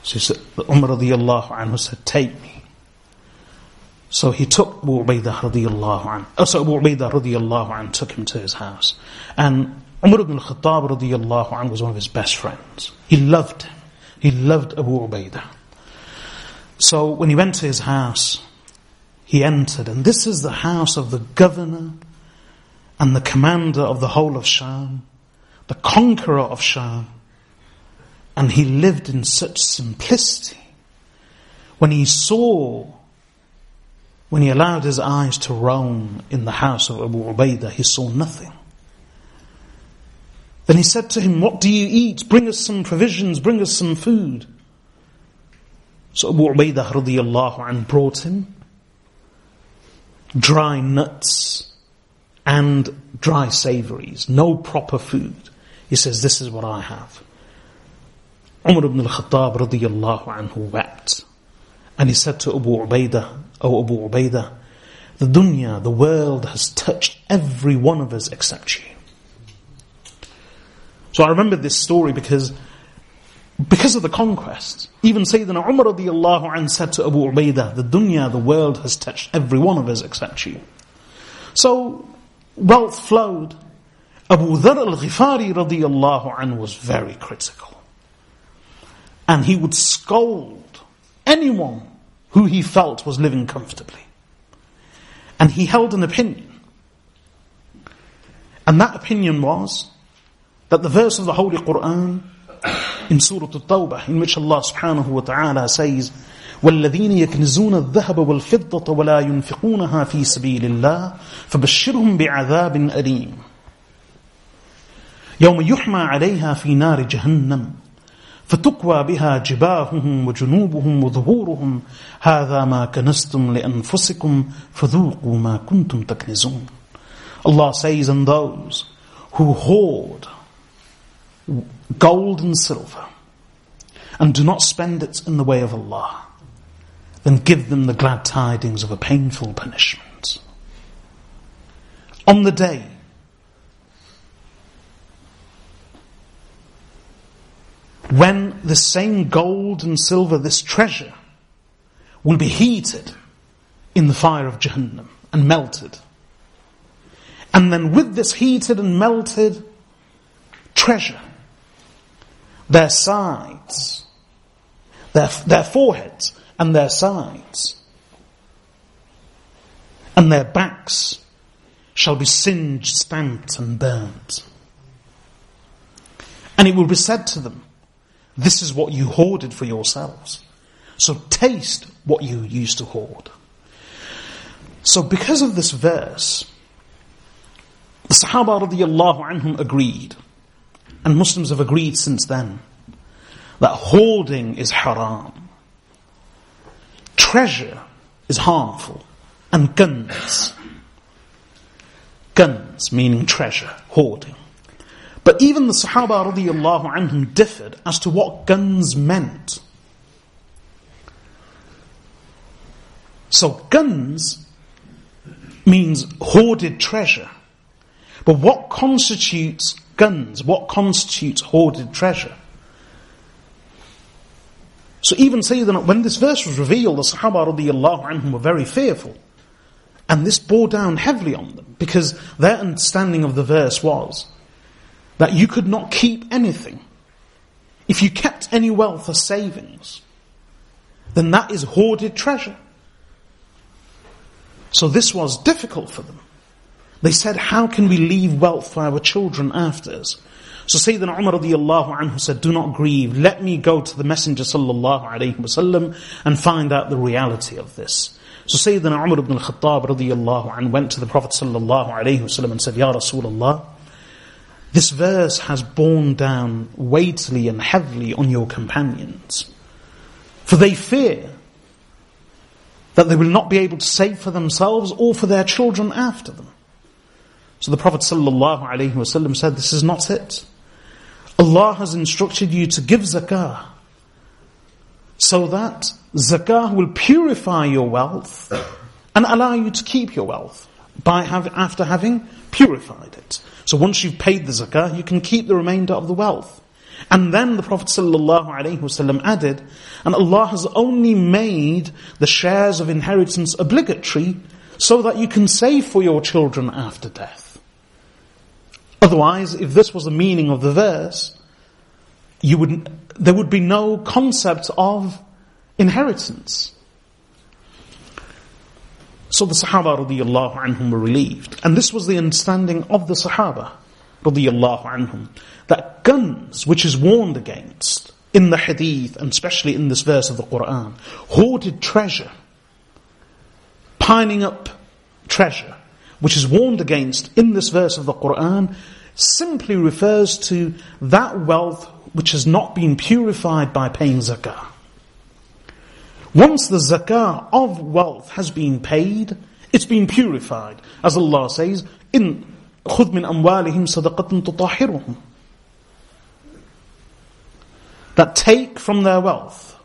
So Umar radiallahu anhu said, take me. So he took Abu Ubaidah radiallahu an. Oh, so Abu Ubaidah radiallahu an took him to his house. And Umar ibn al-Khattab radiallahu an was one of his best friends. He loved him. He loved Abu Ubaidah. So when he went to his house, he entered, and this is the house of the governor and the commander of the whole of Sham, the conqueror of Sham. And he lived in such simplicity. When he saw when he allowed his eyes to roam in the house of Abu Ubaidah, he saw nothing. Then he said to him, What do you eat? Bring us some provisions, bring us some food. So Abu Ubaidah radiallahu anh brought him dry nuts and dry savories, no proper food. He says, This is what I have. Umar ibn al-Khattab radiallahu anhu wept. And he said to Abu Ubaidah, O Abu Ubaidah, the dunya, the world has touched every one of us except you. So I remember this story because because of the conquest. Even Sayyidina Umar radiallahu anh said to Abu Ubaidah, the dunya, the world has touched every one of us except you. So, wealth flowed. Abu Dhar al-Ghifari radiallahu anh was very critical. And he would scold anyone who he felt was living comfortably. And he held an opinion. And that opinion was that the verse of the Holy Quran in Surah At-Tawbah in which Allah subhanahu wa ta'ala says والذين يكنزون الذهب والفضة ولا ينفقونها في سبيل الله فبشرهم بعذاب أليم يوم يحمى عليها في نار جهنم فتكوى بها جباههم وجنوبهم وظهورهم هذا ما كنستم لأنفسكم فذوقوا ما كنتم تكنزون Allah says and those who hoard gold and silver and do not spend it in the way of Allah then give them the glad tidings of a painful punishment. On the day when the same gold and silver, this treasure, will be heated in the fire of Jahannam and melted. And then with this heated and melted treasure, their sides, their, their foreheads and their sides, and their backs shall be singed, stamped and burnt. And it will be said to them, this is what you hoarded for yourselves. So taste what you used to hoard. So because of this verse, the Sahaba radiallahu anhum agreed, and Muslims have agreed since then, that hoarding is haram. Treasure is harmful. And kanz. Kanz meaning treasure, hoarding. But even the Sahaba radiallahu anhum differed as to what kanz meant. So kanz means hoarded treasure. But what constitutes kanz? What constitutes hoarded treasure? So even Sayyidina, when this verse was revealed, the Sahaba radiallahu anhum were very fearful. And this bore down heavily on them because their understanding of the verse was that you could not keep anything. If you kept any wealth or savings, then that is hoarded treasure. So this was difficult for them. They said, how can we leave wealth for our children after us? So Sayyidina Umar radiallahu anhu said, do not grieve. Let me go to the Messenger sallallahu alayhi wasallam and find out the reality of this. So Sayyidina Umar ibn al-Khattab radiallahu anhu went to the Prophet sallallahu alayhi wasallam and said, Ya Rasulullah, this verse has borne down weightily and heavily on your companions. For they fear that they will not be able to save for themselves or for their children after them. So the Prophet ﷺ said, this is not it. Allah has instructed you to give zakah so that zakah will purify your wealth and allow you to keep your wealth by have, after having purified it. So once you've paid the zakah, you can keep the remainder of the wealth. And then the Prophet ﷺ added, and Allah has only made the shares of inheritance obligatory so that you can save for your children after death. Otherwise, if this was the meaning of the verse, you would, there would be no concept of inheritance. So the Sahaba radiallahu anhum were relieved. And this was the understanding of the Sahaba radiallahu anhum. That kanz, which is warned against in the hadith and especially in this verse of the Quran, hoarded treasure, piling up treasure, which is warned against in this verse of the Quran, simply refers to that wealth which has not been purified by paying zakah. Once the zakah of wealth has been paid, it's been purified. As Allah says, in خذ من أموالهم صدقة تطهرهم that take from their wealth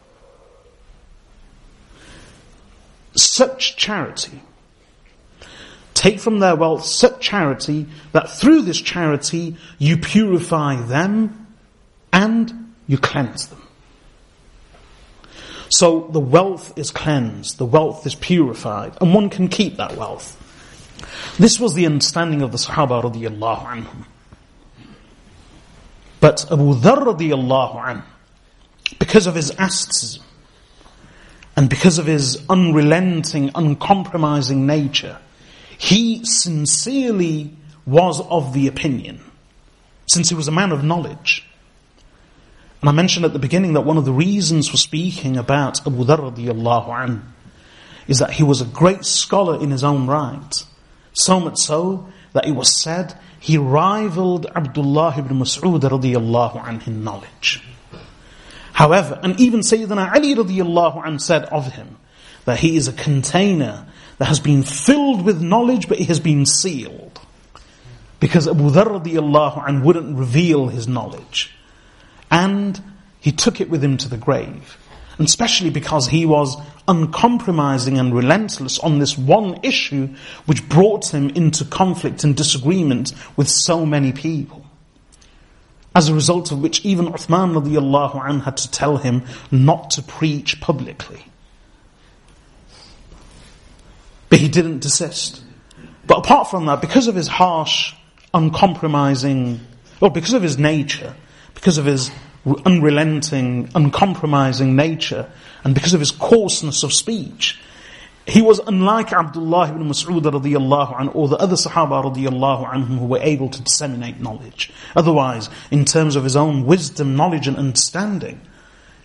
such charity take from their wealth such charity that through this charity you purify them and you cleanse them. So the wealth is cleansed, the wealth is purified, and one can keep that wealth. This was the understanding of the Sahaba radiallahu anhum. But Abu Dharr radiallahu anhu, because of his asceticism, and because of his unrelenting, uncompromising nature, he sincerely was of the opinion, since he was a man of knowledge. And I mentioned at the beginning that one of the reasons for speaking about Abu Dharr radiallahu is that he was a great scholar in his own right. So much so that it was said he rivaled Abdullah ibn Mas'ud radiallahu anhu in knowledge. However, and even Sayyidina Ali radiallahu anhu said of him that he is a container that has been filled with knowledge but it has been sealed. Because Abu Dharr radiallahu anhu wouldn't reveal his knowledge. And he took it with him to the grave. And especially because he was uncompromising and relentless on this one issue which brought him into conflict and disagreement with so many people. As a result of which even Uthman radiallahu anh had to tell him not to preach publicly. But he didn't desist. But apart from that, because of his harsh, uncompromising, well, because of his nature, because of his unrelenting, uncompromising nature, and because of his coarseness of speech, he was unlike Abdullah ibn Mas'ud radiallahu anhu or the other Sahaba radiallahu anhum who were able to disseminate knowledge. Otherwise, in terms of his own wisdom, knowledge and understanding,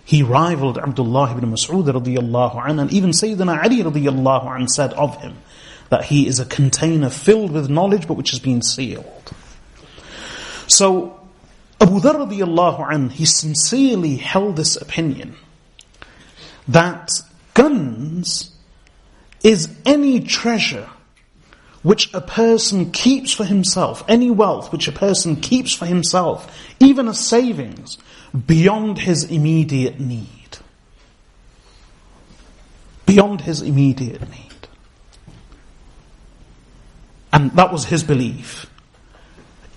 he rivaled Abdullah ibn Mas'ud radiallahu anhu and even Sayyidina Ali radiallahu anhu said of him that he is a container filled with knowledge but which has been sealed. So, Abu Dharr radiallahu anhu, he sincerely held this opinion that kanz is any treasure which a person keeps for himself, any wealth which a person keeps for himself, even a savings, beyond his immediate need. Beyond his immediate need. And that was his belief.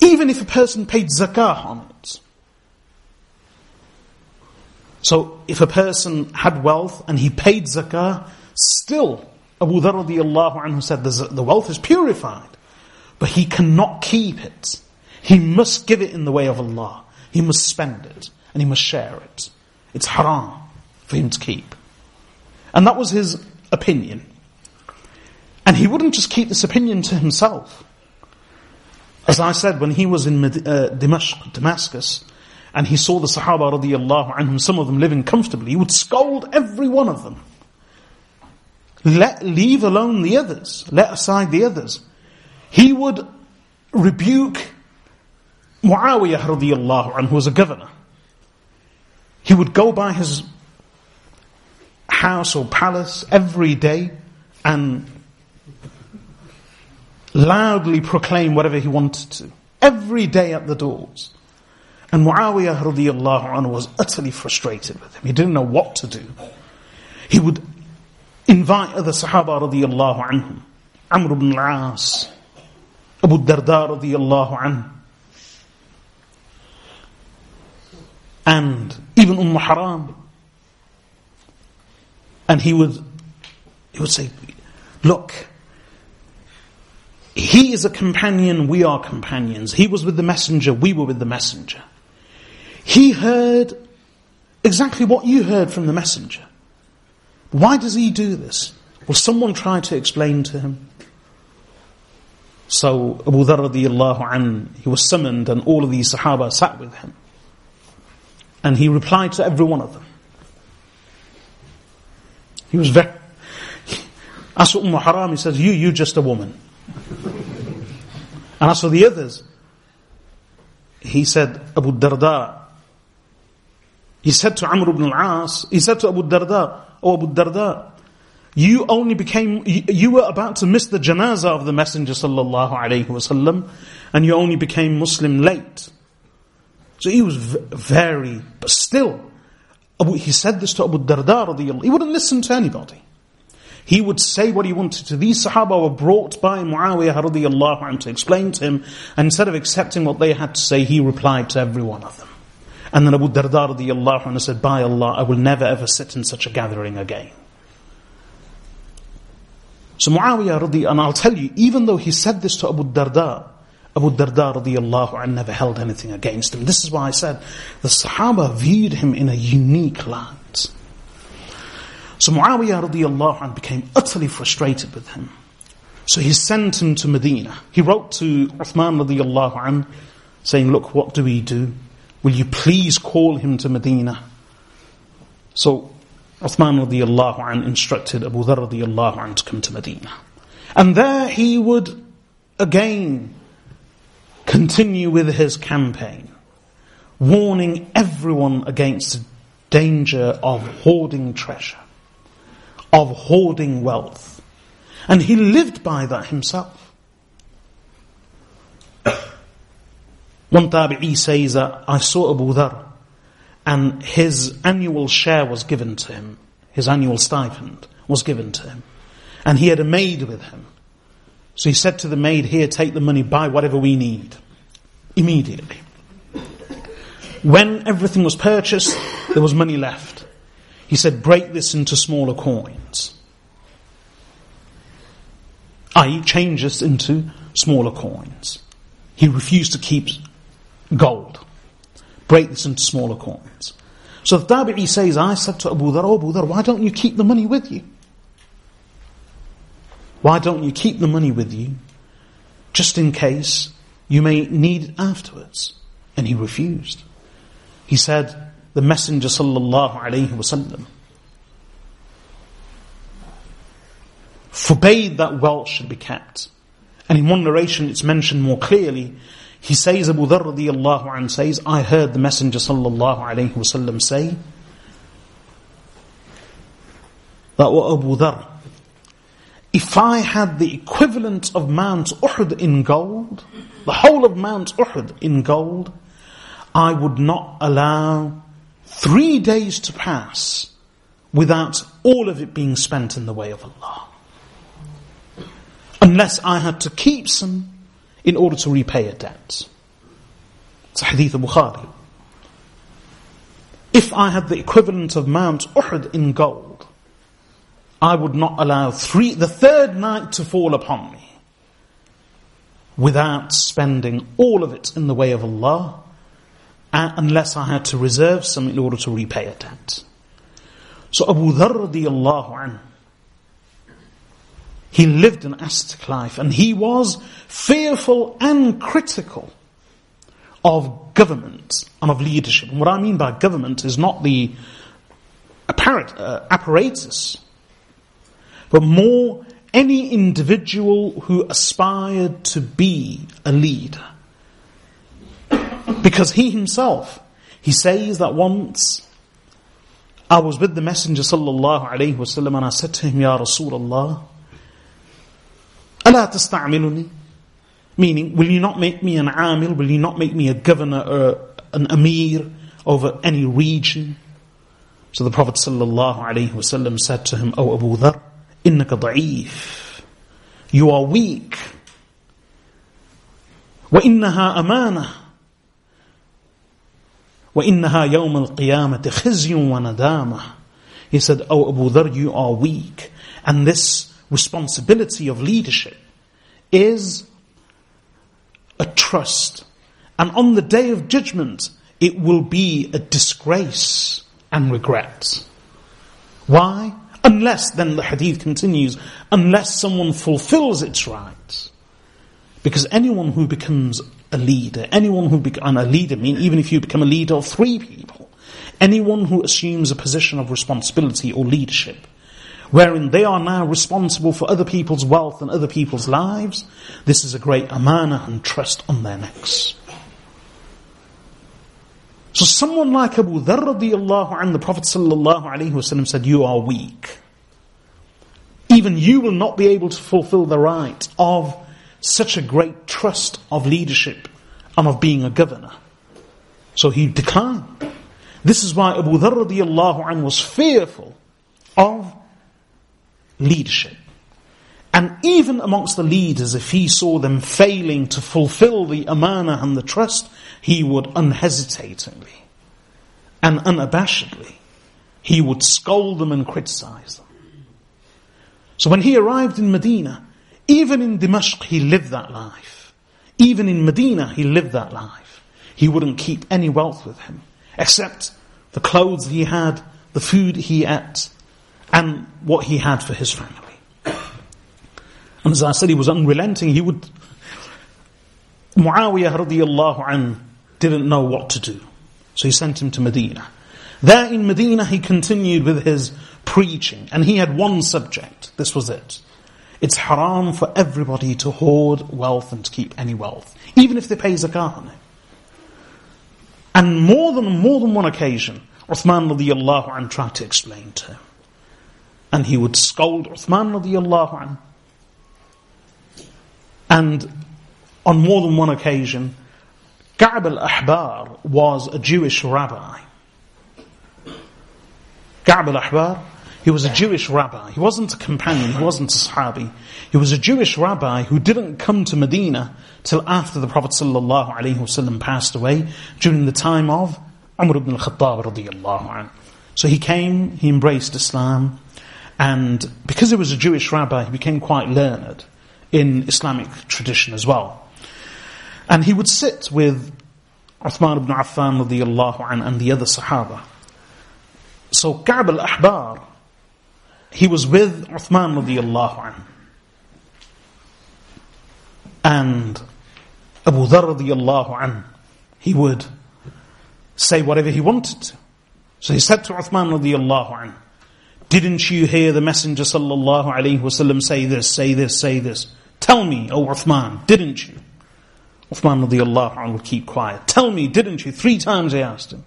Even if a person paid zakah on it. So if a person had wealth and he paid zakah, still Abu Dharr radiallahu anhu said the wealth is purified, but he cannot keep it. He must give it in the way of Allah. He must spend it and he must share it. It's haram for him to keep. And that was his opinion. And he wouldn't just keep this opinion to himself. As I said, when he was in uh, Damascus, and he saw the Sahaba radiallahu anhum, some of them living comfortably, he would scold every one of them. Let, leave alone the others. Let aside the others. He would rebuke Muawiyah radiallahu anhu, was a governor. He would go by his house or palace every day and loudly proclaim whatever he wanted to. Every day at the doors. And Muawiyah radiallahu anhu was utterly frustrated with him. He didn't know what to do. He would invite other Sahaba radiallahu anhum. Amr ibn al-As, Abu Darda radiallahu anhu. And even Umm Haram. And he would, he would say, look, he is a companion, we are companions. He was with the messenger, we were with the messenger. He heard exactly what you heard from the messenger. Why does he do this? Will someone try to explain to him? So Abu Dharr radiallahu an, he was summoned and all of these Sahaba sat with him. And he replied to every one of them. He was very, as for Umm Haram, he says, you, you just a woman. and as for the others, he said, Abu Darda, he said to Amr ibn al-As, he said to Abu Darda, Oh Abu Darda, you only became, you were about to miss the janazah of the Messenger sallallahu alayhi wasallam, and you only became Muslim late. So he was very, but still, he said this to Abu Darda radiyallahu, he wouldn't listen to anybody. He would say what he wanted to. These Sahaba were brought by Muawiyah radiallahu anhu to explain to him, and instead of accepting what they had to say, he replied to every one of them. And then Abu Darda radiallahu anhu said, By Allah, I will never ever sit in such a gathering again. So Muawiyah radiallahu and I'll tell you, even though he said this to Abu Darda, Abu Darda radiallahu anhu never held anything against him. This is why I said the Sahaba viewed him in a unique light. So Muawiyah radiallahu anhu became utterly frustrated with him. So he sent him to Medina. He wrote to Uthman radiallahu anhu saying, look, what do we do? Will you please call him to Medina? So Uthman radiallahu anh instructed Abu Dharr radiallahu anh to come to Medina. And there he would again continue with his campaign, warning everyone against the danger of hoarding treasure, of hoarding wealth. And he lived by that himself. One tabi'i says that I saw Abu Dhar and his annual share was given to him. His annual stipend was given to him. And he had a maid with him. So he said to the maid, here, take the money, buy whatever we need. Immediately. When everything was purchased, there was money left. He said, break this into smaller coins. I.e., change this into smaller coins. He refused to keep gold. Break this into smaller coins. So the Tabi'i says, I said to Abu Dhar, oh Abu Dhar, why don't you keep the money with you? Why don't you keep the money with you? Just in case you may need it afterwards. And he refused. He said, the Messenger sallallahu alayhi wasallam forbade that wealth should be kept. And in one narration it's mentioned more clearly he says, Abu Dharr radiallahu anh says, I heard the Messenger sallallahu alayhi wasallam say, that what Abu Dharr, if I had the equivalent of Mount Uhud in gold, the whole of Mount Uhud in gold, I would not allow three days to pass without all of it being spent in the way of Allah. Unless I had to keep some in order to repay a debt. It's a hadith of Bukhari. If I had the equivalent of Mount Uhud in gold, I would not allow three, the third night to fall upon me without spending all of it in the way of Allah uh, unless I had to reserve some in order to repay a debt. So Abu Dharr radiallahu anhu he lived an ascetic life and he was fearful and critical of government and of leadership. And what I mean by government is not the apparat, uh, apparatus, but more any individual who aspired to be a leader. Because he himself, he says that once I was with the Messenger sallallahu alayhi wasallam and I said to him, Ya Rasulullah, ألا تستعملني Meaning, will you not make me an amil? Will you not make me a governor or an amir over any region? So the Prophet ﷺ said to him, O Abu Dhar, إنك ضعيف. You are weak. وإنها أمانة. وإنها يوم القيامة خزي وندامة. He said, O Abu Dhar, you are weak. And this responsibility of leadership is a trust. And on the day of judgment, it will be a disgrace and regret. Why? Unless, then the hadith continues, unless someone fulfills its rights. Because anyone who becomes a leader, anyone who becomes a leader, I mean even if you become a leader of three people, anyone who assumes a position of responsibility or leadership, wherein they are now responsible for other people's wealth and other people's lives, this is a great amana and trust on their necks. So someone like Abu Dharr radiallahu anhu, the Prophet sallallahu alayhi wasallam said, you are weak. Even you will not be able to fulfill the right of such a great trust of leadership and of being a governor. So he declined. This is why Abu Dharr radiallahu anhu was fearful of leadership. And even amongst the leaders, if he saw them failing to fulfill the amana and the trust, he would unhesitatingly and unabashedly, he would scold them and criticize them. So when he arrived in Medina, even in Dimashq, he lived that life. Even in Medina, he lived that life. He wouldn't keep any wealth with him, except the clothes he had, the food he ate, and what he had for his family. And as I said, he was unrelenting. He would, Muawiyah radiallahu an didn't know what to do. So he sent him to Medina. There in Medina, he continued with his preaching. And he had one subject. This was it. It's haram for everybody to hoard wealth and to keep any wealth. Even if they pay zakah on it. And more than, more than one occasion, Uthman radiallahu an tried to explain to him. And he would scold Uthman radiallahu an and on more than one occasion, Ka'b al-Ahbar was a Jewish rabbi. Ka'b al-Ahbar, he was a Jewish rabbi. He wasn't a companion, he wasn't a Sahabi. He was a Jewish rabbi who didn't come to Medina till after the Prophet ﷺ passed away during the time of Umar ibn al-Khattab radiallahu So he came, he embraced Islam, and because he was a Jewish rabbi, he became quite learned in Islamic tradition as well. And he would sit with Uthman ibn Affan radiallahu an, and the other Sahaba. So Ka'b al-Ahbar, he was with Uthman radiallahu an. And Abu Dhar radiallahu he would say whatever he wanted to. So he said to Uthman radiallahu an, didn't you hear the Messenger sallallahu alayhi wasallam say this, say this, say this? Tell me, O Uthman, didn't you? Uthman radiallahu anhu would keep quiet. Tell me, didn't you? Three times he asked him.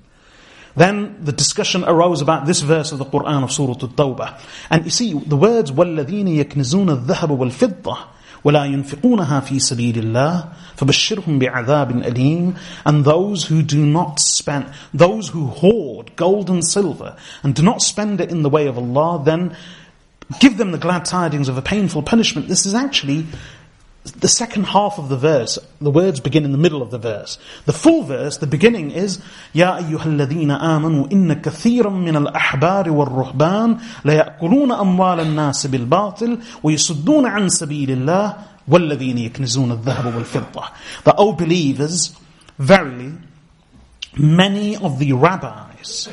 Then the discussion arose about this verse of the Quran of Surah At-Tawbah. And you see, the words, وَالَّذِينَ يَكْنِزُونَ الذَّهَبَ وَالْفِضَّةِ وَلَا يُنْفِقُونَها فِي سَبِيلِ اللَّهِ فَبَشِّرْهُم بِعَذَابٍ أَلِيمٍ And those who do not spend, those who hoard gold and silver and do not spend it in the way of Allah, then give them the glad tidings of a painful punishment. This is actually the second half of the verse. The words begin in the middle of the verse. The full verse, the beginning is, يَا أَيُّهَا الَّذِينَ آمَنُوا إِنَّ كَثِيرًا مِنَ الْأَحْبَارِ وَالرُّهْبَانِ لَيَأْكُلُونَ أَمْوَالَ النَّاسِ بِالْبَاطِلِ وَيَصُدُّونَ عَنْ سَبِيلِ اللَّهِ وَالَّذِينَ يَكْنِزُونَ الذَّهَبَ وَالْفِضَّةِ The O believers, verily, many of the rabbis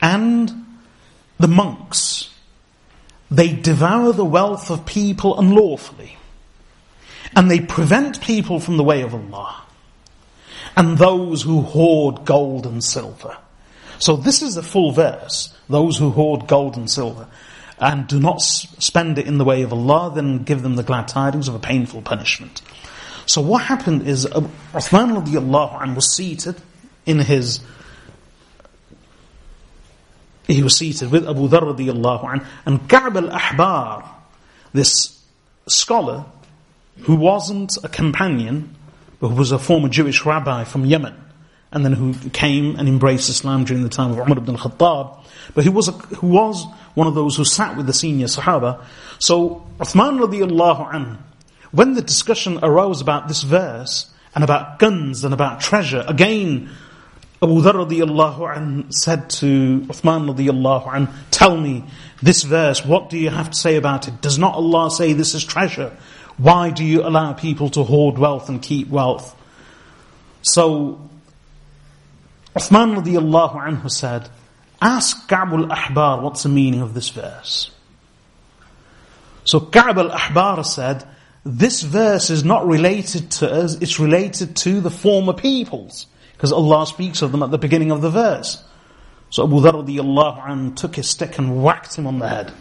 and the monks they devour the wealth of people unlawfully. and they prevent people from the way of Allah. And those who hoard gold and silver. So this is the full verse. Those who hoard gold and silver and do not spend it in the way of Allah, then give them the glad tidings of a painful punishment. So what happened is uh, Uthman radiallahu anh was seated in his he was seated with Abu Dharr radiallahu anh, and Ka'b al-Ahbar, this scholar, who wasn't a companion, but who was a former Jewish rabbi from Yemen, and then who came and embraced Islam during the time of Umar ibn al-Khattab, but he was, a, who was one of those who sat with the senior Sahaba. So, Uthman radiallahu anh, when the discussion arose about this verse, and about kanz and about treasure, again, Abu Dharr radiallahu an said to Uthman radiallahu an, tell me this verse, what do you have to say about it? Does not Allah say this is treasure? Why do you allow people to hoard wealth and keep wealth? So, Uthman radiallahu anhu said, ask Ka'b al-Ahbar what's the meaning of this verse. So Ka'b al-Ahbar said, this verse is not related to us, it's related to the former peoples. Because Allah speaks of them at the beginning of the verse. So Abu Dharr radiallahu anh took his stick and whacked him on the head.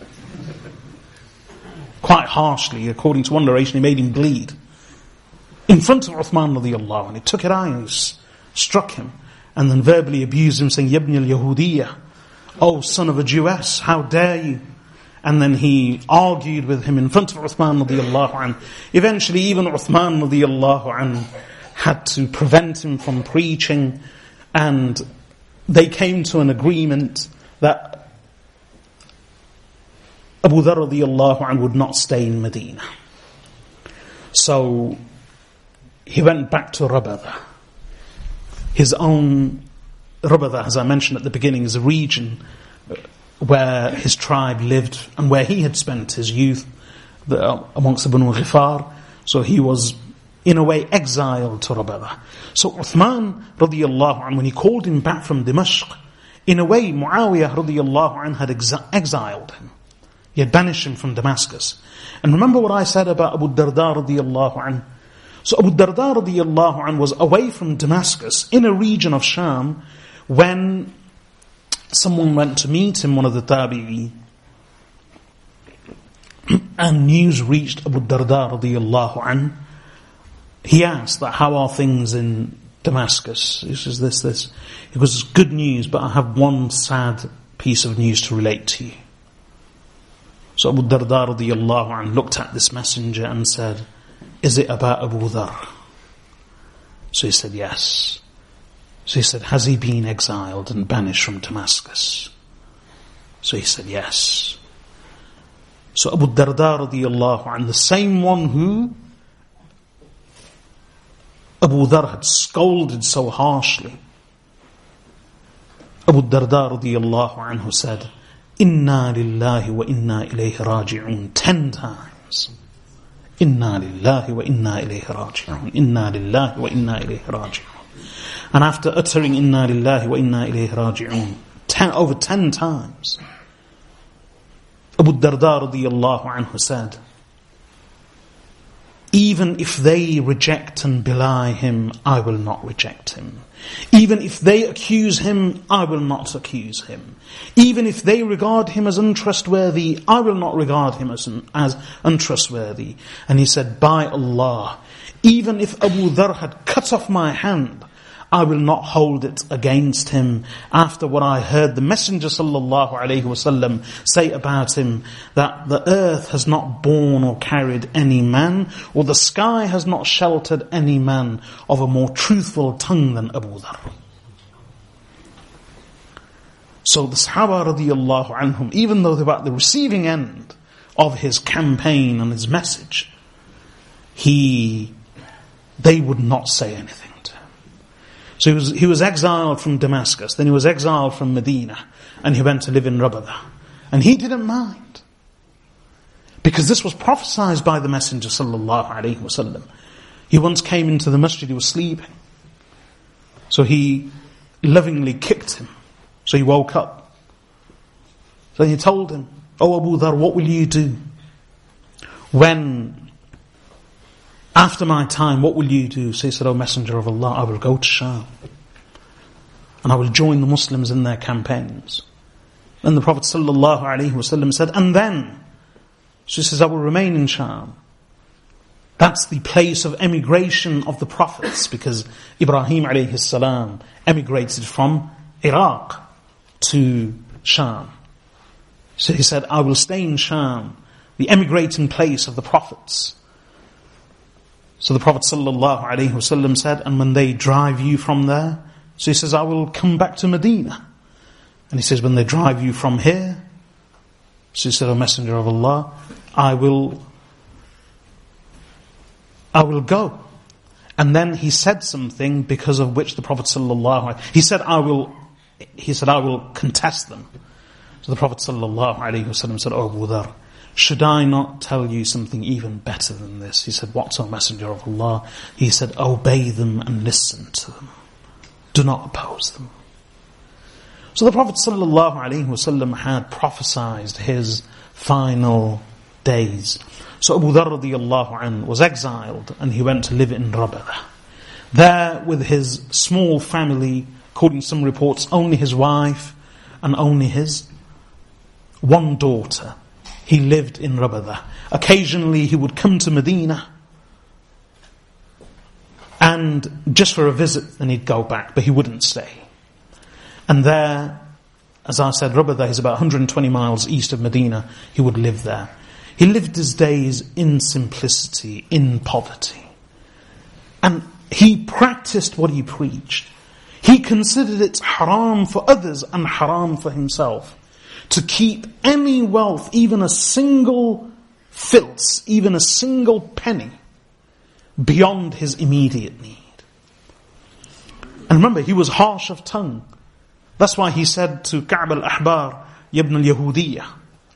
Quite harshly, according to one narration, he made him bleed. In front of Uthman radiallahu anh, he took it out and struck him. And then verbally abused him saying, Yabni al-Yahudiyya. Oh, son of a Jewess, how dare you? And then he argued with him in front of Uthman radiallahu anh. Eventually even Uthman radiallahu anh had to prevent him from preaching, and they came to an agreement that Abu Dhar radiallahu anhu would not stay in Medina. So he went back to Rabada. His own Rabada, as I mentioned at the beginning, is a region where his tribe lived and where he had spent his youth amongst the Banu Ghifar. So he was, in a way, exiled to Rabada. So Uthman radiallahu anhu, when he called him back from Dimashq, in a way, Muawiyah radiallahu anhu had exiled him. He had banished him from Damascus. And remember what I said about Abu Darda radiallahu anhu? So Abu Darda radiallahu anhu was away from Damascus in a region of Sham when someone went to meet him, one of the tabi'i, and news reached Abu Darda radiallahu anhu. He asked that how are things in Damascus? He says this, this. It was good news, but I have one sad piece of news to relate to you. So Abu Darda radiallahu anhu looked at this messenger and said, Is it about Abu Dhar? So he said, Yes. So he said, Has he been exiled and banished from Damascus? So he said, Yes. So Abu Darda radiallahu anhu, the same one who Abu Dhar had scolded so harshly. Abu Darda radiallahu anhu said, Inna lillahi wa inna ilayhi raji'un ten times. Inna lillahi wa inna ilayhi raji'un. Inna lillahi wa inna ilayhi raji'un. And after uttering Inna lillahi wa inna ilayhi raji'un ten, over ten times, Abu Darda radiallahu anhu said, even if they reject and belie him, I will not reject him. Even if they accuse him, I will not accuse him. Even if they regard him as untrustworthy, I will not regard him as, as untrustworthy. And he said, by Allah, even if Abu Dhar had cut off my hand, I will not hold it against him after what I heard the Messenger sallallahu alaihi wasallam say about him that the earth has not borne or carried any man or the sky has not sheltered any man of a more truthful tongue than Abu Dhar. So the Sahaba radiallahu anhum, even though they were at the receiving end of his campaign and his message, he, they would not say anything. So he was, he was exiled from Damascus, then he was exiled from Medina, and he went to live in Rabada. And he didn't mind. Because this was prophesied by the Messenger sallallahu alaihi wasallam. He once came into the masjid, he was sleeping. So he lovingly kicked him. So he woke up. So he told him, Oh Abu Dhar, what will you do? When after my time, what will you do? So he said, O Messenger of Allah, I will go to Sham. And I will join the Muslims in their campaigns. Then the Prophet said, and then, she says, I will remain in Sham. That's the place of emigration of the prophets because Ibrahim alayhi salam emigrated from Iraq to Sham. So he said, I will stay in Sham, the emigrating place of the prophets. So the Prophet ﷺ said, and when they drive you from there, so he says, I will come back to Medina. And he says, when they drive you from here, so he said, O Messenger of Allah, I will, I will go. And then he said something because of which the Prophet ﷺ, he said, I will, he said, I will contest them. So the Prophet ﷺ said, Oh Abu Dhar, should I not tell you something even better than this? He said, What's a messenger of Allah? He said, Obey them and listen to them. Do not oppose them. So the Prophet ﷺ had prophesied his final days. So Abu Dharr was exiled and he went to live in Rabada. There with his small family, according to some reports, only his wife and only his one daughter he lived in Rabada. Occasionally he would come to Medina and just for a visit and he'd go back, but he wouldn't stay. And there, as I said, Rabada is about 120 miles east of Medina. He would live there. He lived his days in simplicity, in poverty. And he practiced what he preached. He considered it haram for others and haram for himself. To keep any wealth, even a single fils, even a single penny, beyond his immediate need. And remember, he was harsh of tongue. That's why he said to Ka'b al-Ahbar, Ibn al-Yahudiyah,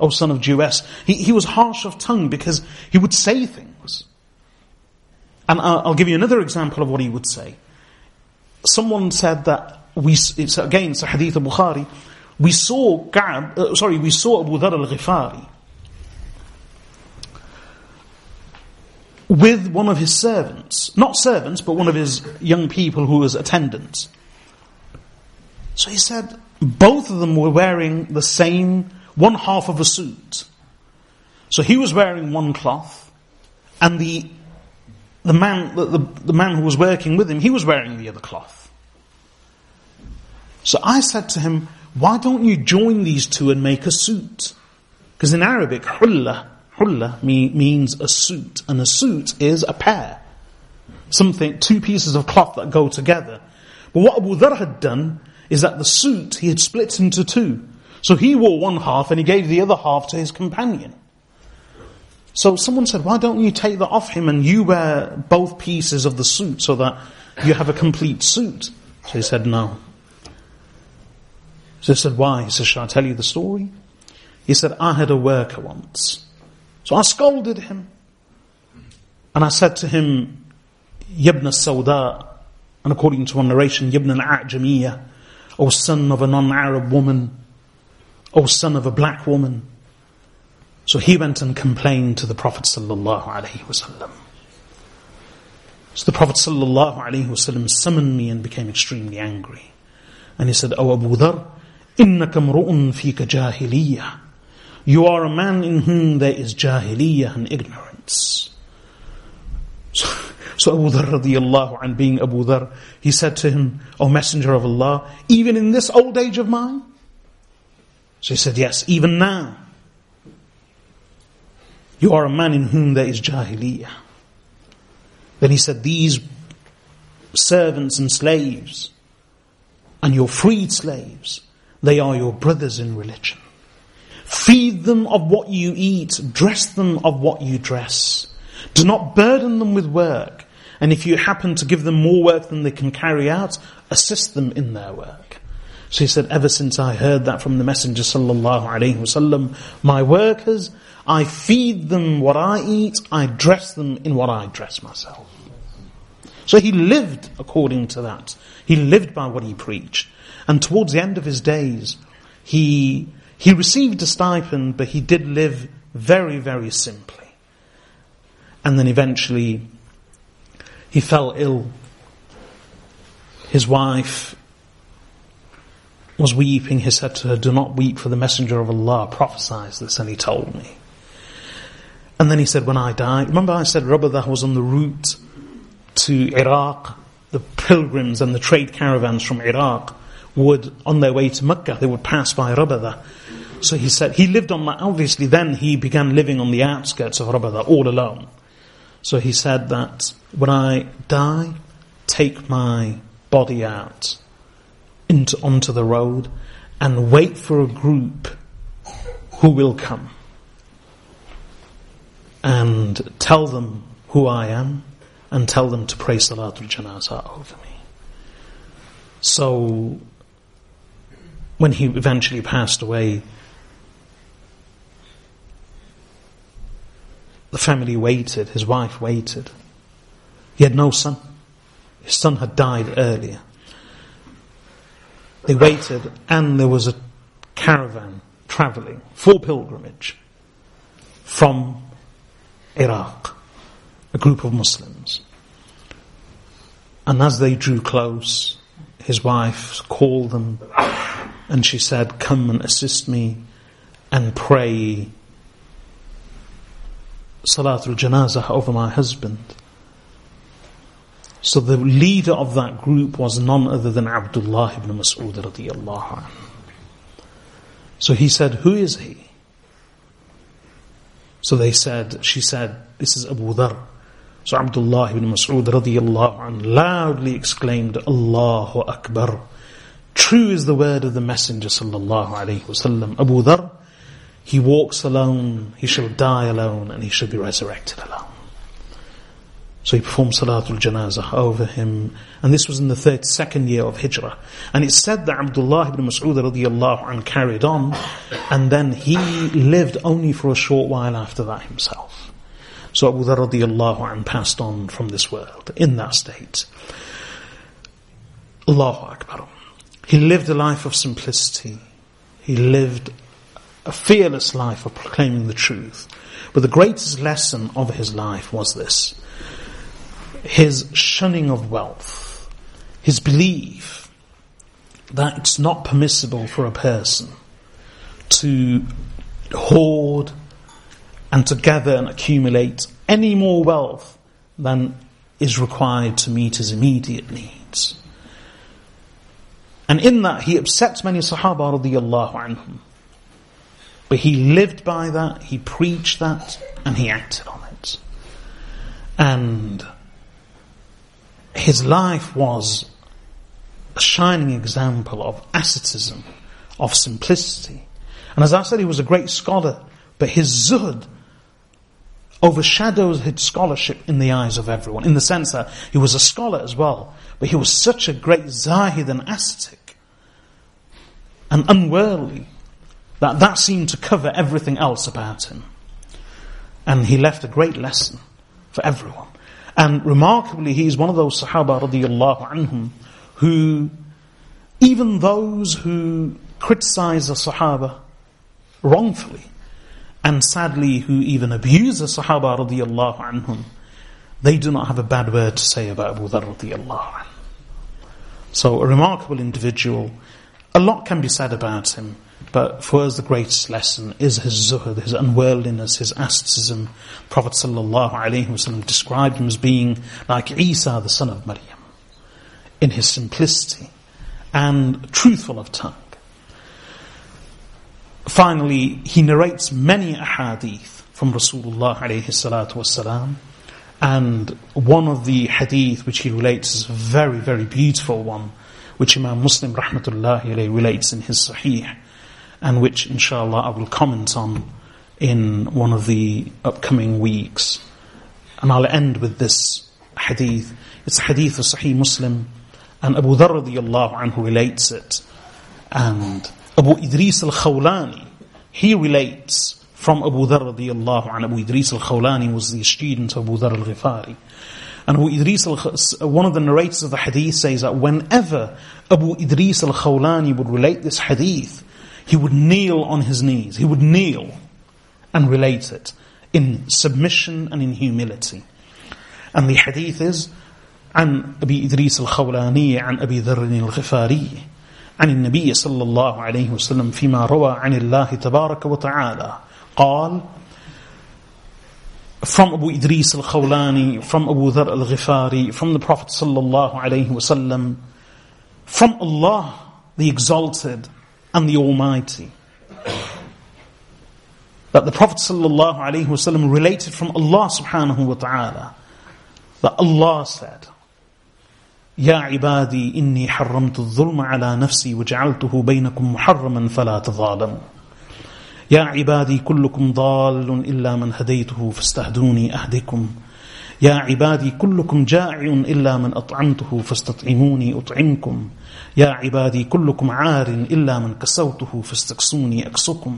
O son of Jewess, he, he was harsh of tongue because he would say things. And I'll, I'll give you another example of what he would say. Someone said that we, it's again, it's a hadith of Bukhari, we saw uh, sorry, we saw Abu Dhar al-Ghifari with one of his servants. Not servants, but one of his young people who was attendants. So he said, both of them were wearing the same, one half of a suit. So he was wearing one cloth, and the, the man, the, the, the man who was working with him, he was wearing the other cloth. So I said to him, why don't you join these two and make a suit? Because in Arabic, hulla, hulla means a suit, and a suit is a pair. Something, two pieces of cloth that go together. But what Abu Dhar had done is that the suit he had split into two. So he wore one half and he gave the other half to his companion. So someone said, why don't you take that off him and you wear both pieces of the suit so that you have a complete suit? So he said, no. So he said, why? He said, shall I tell you the story? He said, I had a worker once. So I scolded him. And I said to him, Yabna Sauda, and according to one narration, Yabna al-A'jamiyya, O son of a non-Arab woman, O son of a black woman. So he went and complained to the Prophet sallallahu alaihi wasallam. So the Prophet sallallahu alaihi wasallam summoned me and became extremely angry. And he said, O Abu Dhar, إِنَّكَ مْرُؤٌ فِيكَ جَاهِلِيَّةٌ You are a man in whom there is jahiliyyah and ignorance. So, so Abu Dhar radiallahu an being Abu Dhar, he said to him, O Messenger of Allah, even in this old age of mine? So he said, yes, even now. You are a man in whom there is jahiliyyah. Then he said, these servants and slaves, and your freed slaves, they are your brothers in religion. Feed them of what you eat, dress them of what you dress. Do not burden them with work. And if you happen to give them more work than they can carry out, assist them in their work. So he said, ever since I heard that from the Messenger sallallahu alaihi wasallam, my workers, I feed them what I eat, I dress them in what I dress myself. So he lived according to that. He lived by what he preached. And towards the end of his days, he, he received a stipend, but he did live very, very simply. And then eventually, he fell ill. His wife was weeping. He said to her, do not weep for the messenger of Allah prophesies this. And he told me. And then he said, when I die, remember I said Rabada was on the route to Iraq, the pilgrims and the trade caravans from Iraq would, on their way to Mecca, they would pass by Rabada. So he said, he lived on, my, obviously then he began living on the outskirts of Rabada all alone. So he said that when I die, take my body out into, onto the road and wait for a group who will come and tell them who I am and tell them to pray Salatul Janazah over me. So when he eventually passed away, the family waited, his wife waited. He had no son. His son had died earlier. They waited and there was a caravan traveling for pilgrimage from Iraq, a group of Muslims. And as they drew close, his wife called them and she said, come and assist me and pray Salatul Janazah over my husband. So the leader of that group was none other than Abdullah ibn Mas'ud radiallahu anhu. So he said, who is he? So they said, she said, this is Abu Dhar. So Abdullah ibn Mas'ud radiallahu anhu loudly exclaimed, Allahu Akbar. True is the word of the Messenger sallallahu alaihi wasallam. Abu Dhar, he walks alone, he shall die alone, and he shall be resurrected alone. So he performed Salatul Janazah over him. And this was in the 32nd year of Hijrah. And it's said that Abdullah ibn Mas'ud radiallahu anh carried on. And then he lived only for a short while after that himself. So Abu Dhar radiallahu anh passed on from this world in that state. Allahu Akbar. He lived a life of simplicity. He lived a fearless life of proclaiming the truth. But the greatest lesson of his life was this his shunning of wealth, his belief that it's not permissible for a person to hoard and to gather and accumulate any more wealth than is required to meet his immediate needs. And in that he upsets many Sahaba radiallahu anhum. But he lived by that, he preached that, and he acted on it. And his life was a shining example of asceticism, of simplicity. And as I said, he was a great scholar, but his zuhd overshadows his scholarship in the eyes of everyone, in the sense that he was a scholar as well, but he was such a great zahid and ascetic and unworldly that that seemed to cover everything else about him. And he left a great lesson for everyone. And remarkably, he is one of those Sahaba radiallahu anhum who, even those who criticize the Sahaba wrongfully, and sadly who even abuse the Sahaba radiallahu anhum, they do not have a bad word to say about Abu Dhar radiallahu. So a remarkable individual, a lot can be said about him, but for us, the greatest lesson is his zuhud, his unworldliness, his asceticism. Prophet ﷺ described him as being like Isa, the son of Maryam, in his simplicity and truthful of tongue. Finally, he narrates many ahadith from Rasulullah alayhi salatu wasalam. And one of the hadith which he relates is a very, very beautiful one, which Imam Muslim rahmatullahi alayhi relates in his Sahih and which inshallah I will comment on in one of the upcoming weeks. And I'll end with this hadith. It's a hadith of Sahih Muslim and Abu Dharr radiallahu anhu relates it. And Abu Idris al-Khawlani, he relates from Abu Dharr radiallahu anhu. Abu Idris al-Khawlani was the student of Abu Dharr al-Ghifari. And Abu Idris, al one of the narrators of the hadith says that whenever Abu Idris al-Khawlani would relate this hadith, he would kneel on his knees. He would kneel and relate it in submission and in humility. And the hadith is عن أبي إدريس الخولاني عن أبي ذر الغفاري عن النبي صلى الله عليه وسلم فيما روى عن الله تبارك وتعالى قال from Abu Idris al-Khawlani, from Abu Dhar al-Ghifari, from the Prophet sallallahu alayhi wasallam, from Allah, the Exalted, and the Almighty. That the Prophet ﷺ related from Allah subhanahu wa ta'ala that Allah said, يا عبادي إني حرمت الظلم على نفسي وجعلته بينكم محرما فلا تظالموا يا عبادي كلكم ضال إلا من هديته فاستهدوني أهدكم يا عبادي كلكم جائع إلا من أطعمته فاستطعموني أطعمكم. يا عبادي كلكم عار إلا من كسوته فاستكسوني أكسكم.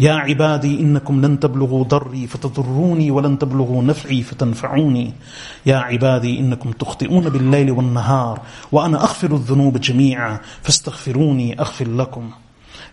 يا عبادي إنكم لن تبلغوا ضري فتضروني ولن تبلغوا نفعي فتنفعوني. يا عبادي إنكم تخطئون بالليل والنهار وأنا أغفر الذنوب جميعا فاستغفروني أغفر لكم.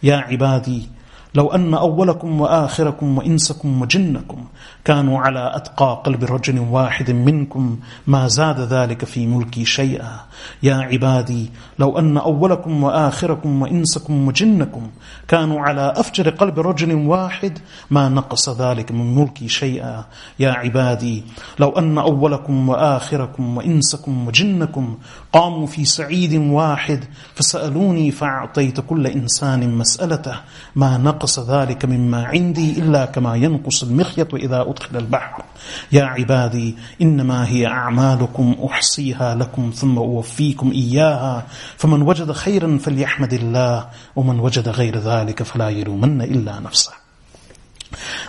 يا عبادي لو أن أولكم وآخركم وإنسكم وجنكم كانوا على أتقى قلب رجل واحد منكم ما زاد ذلك في ملكي شيئا. يا عبادي لو أن أولكم وآخركم وإنسكم وجنكم كانوا على أفجر قلب رجل واحد ما نقص ذلك من ملكي شيئا. يا عبادي لو أن أولكم وآخركم وإنسكم وجنكم قاموا في سعيد واحد فسألوني فأعطيت كل إنسان مسألته ما نقص نقص ذلك مما عندي إلا كما ينقص المخيط إذا أدخل البحر. يا عبادي إنما هي أعمالكم أحصيها لكم ثم أوفيكم إياها. فمن وجد خيرا فليحمد الله ومن وجد غير ذلك فلا يلومن إلا نفسه.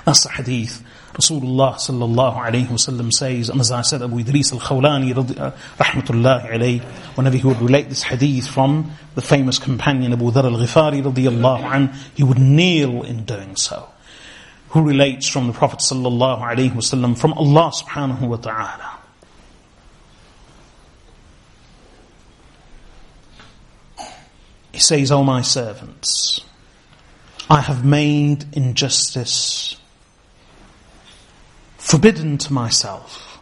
the hadith Rasulullah sallallahu alayhi wasallam says, and as I said, Abu Idris al-Khawlani uh, rahmatullahi alayhi, whenever he would relate this hadith from the famous companion Abu Dhar al-Ghifari radiyallahu an, he would kneel in doing so. Who relates from the Prophet sallallahu alayhi wasallam from Allah subhanahu wa ta'ala. He says, O my servants, I have made injustice forbidden to myself.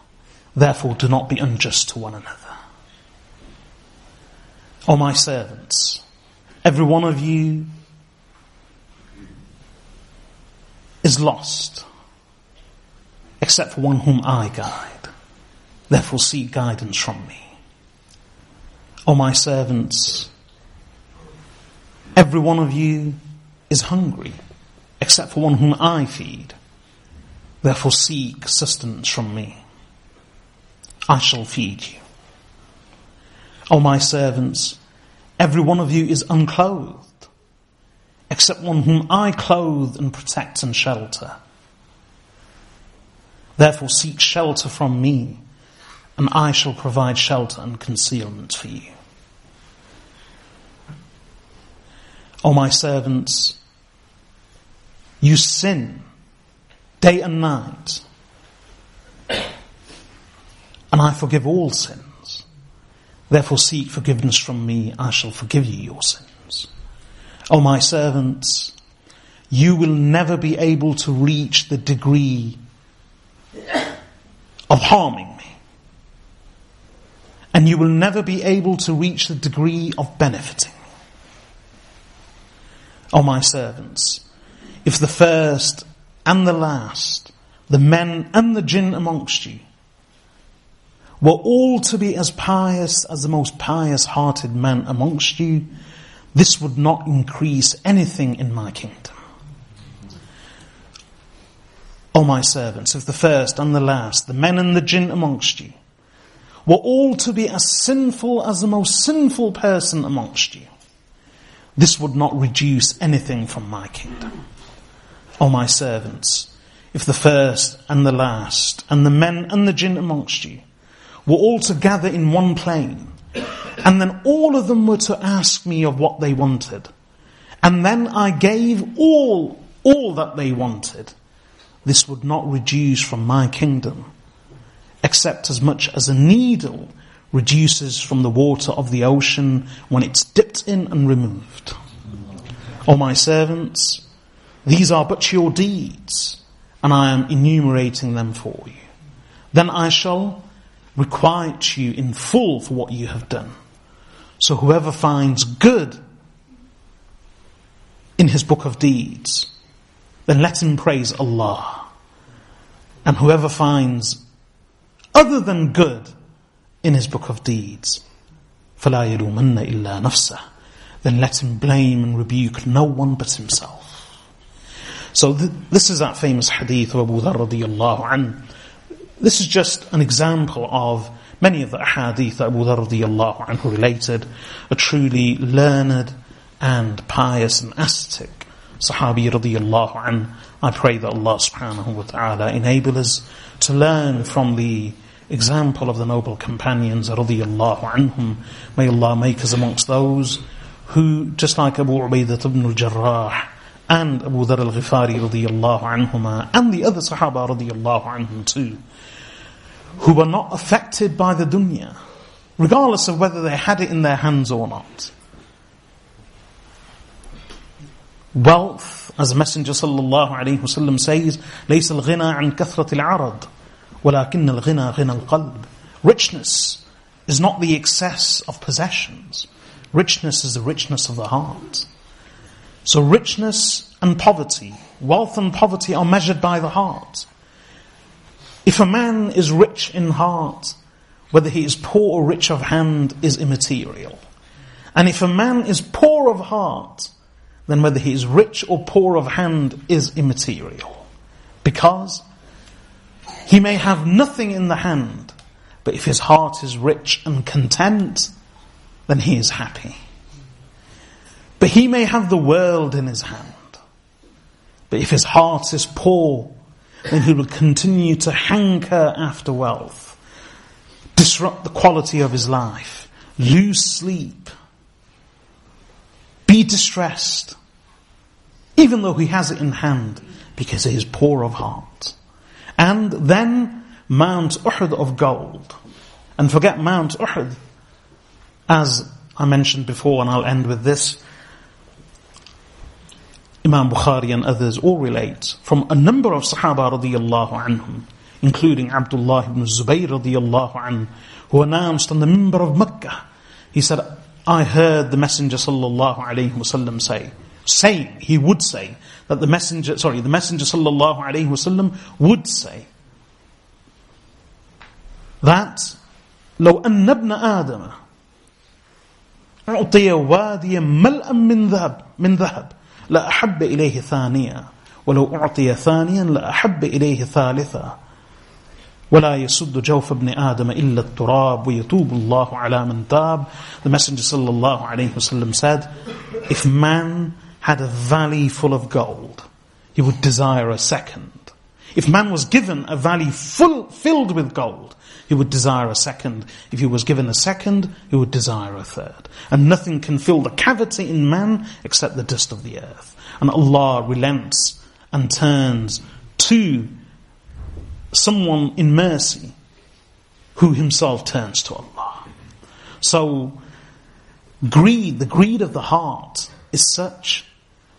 Therefore, do not be unjust to one another. O my servants, every one of you is lost, except for one whom I guide. Therefore, seek guidance from me. O my servants, every one of you is hungry, except for one whom I feed. Therefore seek sustenance from me. I shall feed you. O my servants, every one of you is unclothed, except one whom I clothe and protect and shelter. Therefore seek shelter from me, and I shall provide shelter and concealment for you. O my servants, you sin day and night. And I forgive all sins. Therefore seek forgiveness from me, I shall forgive you your sins. O my servants, you will never be able to reach the degree of harming me. And you will never be able to reach the degree of benefiting me. O my servants, if the first and the last, the men and the jinn amongst you, were all to be as pious as the most pious hearted men amongst you, this would not increase anything in my kingdom. O my servants, if the first and the last, the men and the jinn amongst you, were all to be as sinful as the most sinful person amongst you, this would not reduce anything from my kingdom. O my servants, if the first and the last, and the men and the jinn amongst you, were all to gather in one plain, and then all of them were to ask me of what they wanted, and then I gave all, all that they wanted, this would not reduce from my kingdom, except as much as a needle reduces from the water of the ocean when it's dipped in and removed. O my servants, these are but your deeds, and I am enumerating them for you. Then I shall requite you in full for what you have done. So whoever finds good in his book of deeds, then let him praise Allah. And whoever finds other than good in his book of deeds, فَلَا يَلُومَنَّ إِلَّا نَفْسَهُ Then let him blame and rebuke no one but himself. So th- this is that famous hadith of Abu Dharr radiallahu an. This is just an example of many of the hadith that Abu Dharr radiallahu anhu related, a truly learned and pious and ascetic Sahabi radiallahu an. I pray that Allah subhanahu wa ta'ala enable us to learn from the example of the noble companions radiallahu anhum. May Allah make us amongst those who, just like Abu Ubaidah ibn al-Jarrah, and Abu Dhar al-Ghifari radiyallahu anhuma and the other Sahaba radiyallahu anhum too, who were not affected by the dunya, regardless of whether they had it in their hands or not. Wealth, as the Messenger sallallahu alayhi wasallam says, ليس الغنى عن كثرة العرض ولكن الغنى غنى القلب. Richness is not the excess of possessions. Richness is the richness of the heart. So richness and poverty, wealth and poverty are measured by the heart. If a man is rich in heart, whether he is poor or rich of hand is immaterial. And if a man is poor of heart, then whether he is rich or poor of hand is immaterial. Because he may have nothing in the hand, but if his heart is rich and content, then he is happy. But he may have the world in his hand. But if his heart is poor, then he will continue to hanker after wealth, disrupt the quality of his life, lose sleep, be distressed, even though he has it in hand, because he is poor of heart. And then Mount Uhud of gold. And forget Mount Uhud, as I mentioned before, and I'll end with this. Imam Bukhari and others all relate from a number of Sahaba radiallahu anhum, including Abdullah ibn Zubayr radiallahu anhu, who announced on the minbar of Mecca, he said, I heard the Messenger sallallahu alayhi wasallam say, saying, he would say, that the Messenger, sorry, the Messenger sallallahu alayhi wasallam would say, that, لو أن ابن آدم أعطي واديا ملأ من ذهب, من ذهب لأحب إليه ثانيا ولو أعطي ثانيا لأحب إليه ثالثا ولا يسد جوف ابن آدم إلا التراب ويتوب الله على من تاب The Messenger صلى الله عليه وسلم said If man had a valley full of gold he would desire a second If man was given a valley full, filled with gold he would desire a second. If he was given a second, he would desire a third. And nothing can fill the cavity in man except the dust of the earth. And Allah relents and turns to someone in mercy who himself turns to Allah. So, greed, the greed of the heart is such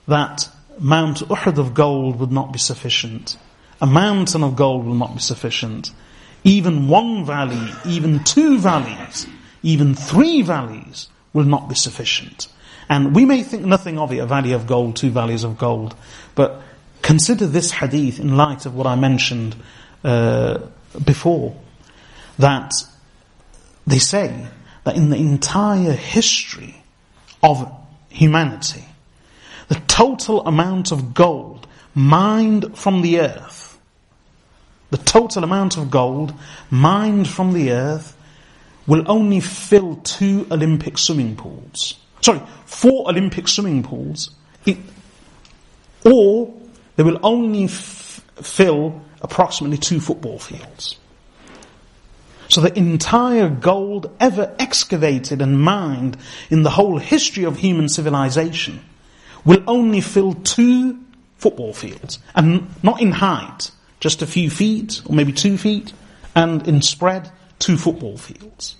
that Mount Uhud of gold would not be sufficient. A mountain of gold will not be sufficient. Even one valley, even two valleys, even three valleys will not be sufficient. And we may think nothing of it, a valley of gold, two valleys of gold, but consider this hadith in light of what I mentioned uh, before, that they say that in the entire history of humanity, the total amount of gold mined from the earth the total amount of gold mined from the earth will only fill two Olympic swimming pools. Sorry, four Olympic swimming pools. It, or they will only f- fill approximately two football fields. So the entire gold ever excavated and mined in the whole history of human civilization will only fill two football fields, and not in height, just a few feet, or maybe two feet, and in spread, two football fields.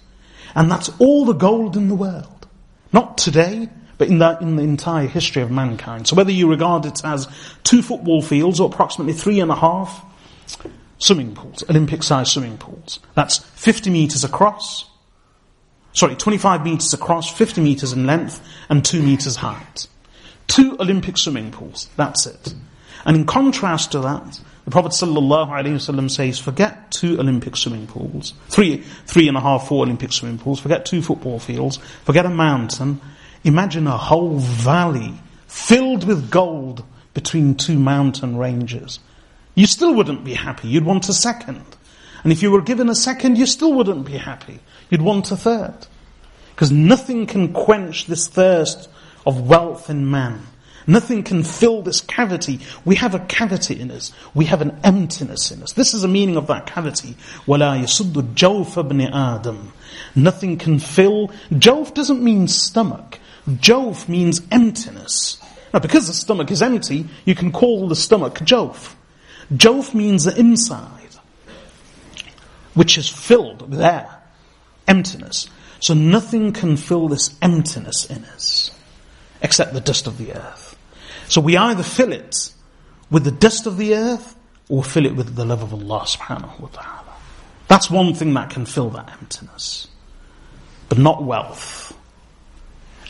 And that's all the gold in the world. Not today, but in the, in the entire history of mankind. So whether you regard it as two football fields or approximately three and a half swimming pools, Olympic sized swimming pools, that's 50 meters across, sorry, 25 meters across, 50 meters in length, and 2 meters height. Two Olympic swimming pools, that's it. And in contrast to that, the Prophet ﷺ says, forget two Olympic swimming pools, three, three and a half, four Olympic swimming pools, forget two football fields, forget a mountain. Imagine a whole valley filled with gold between two mountain ranges. You still wouldn't be happy. You'd want a second. And if you were given a second, you still wouldn't be happy. You'd want a third. Because nothing can quench this thirst of wealth in man. Nothing can fill this cavity. We have a cavity in us. We have an emptiness in us. This is the meaning of that cavity. وَلَا يَسُدُّ جَوْفَ بْنِ آدَمٍ Nothing can fill. Jawf doesn't mean stomach. Jawf means emptiness. Now because the stomach is empty, you can call the stomach Jawf. Jawf means the inside, which is filled with air. Emptiness. So nothing can fill this emptiness in us except the dust of the earth. So we either fill it with the dust of the earth or fill it with the love of Allah subhanahu wa ta'ala. That's one thing that can fill that emptiness. But not wealth.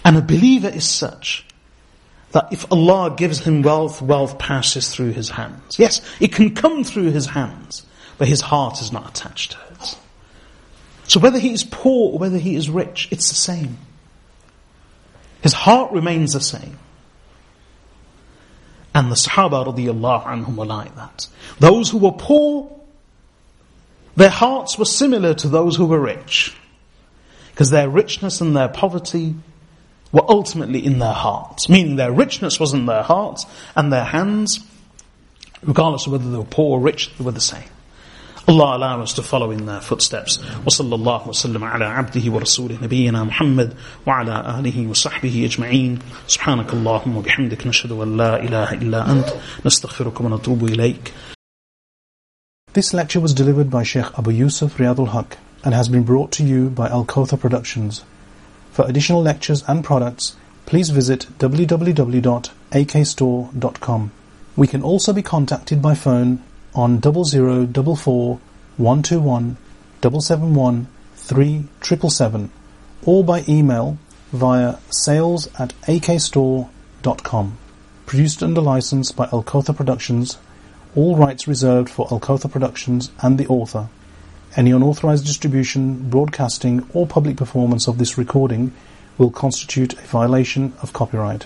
And a believer is such that if Allah gives him wealth, wealth passes through his hands. Yes, it can come through his hands, but his heart is not attached to it. So whether he is poor or whether he is rich, it's the same. His heart remains the same. And the Sahaba radiallahu anhum were like that. Those who were poor, their hearts were similar to those who were rich. Because their richness and their poverty were ultimately in their hearts. Meaning their richness was in their hearts and their hands, regardless of whether they were poor or rich, they were the same. Allah allow us to follow in their footsteps. وصلى الله وسلم على عبده ورسوله نبينا محمد وعلى آله وصحبه أجمعين سبحانك اللهم وبحمدك نشهد أن لا إله إلا أنت نستغفرك ونتوب إليك This lecture was delivered by Sheikh Abu Yusuf Riyadul Haq and has been brought to you by Al Kawthar Productions. For additional lectures and products, please visit www.akstore.com. We can also be contacted by phone on 0044 121 771 3777 or by email via sales at akstore.com. Produced under license by Al Kawthar Productions, all rights reserved for Al Kawthar Productions and the author. Any unauthorized distribution, broadcasting, or public performance of this recording will constitute a violation of copyright.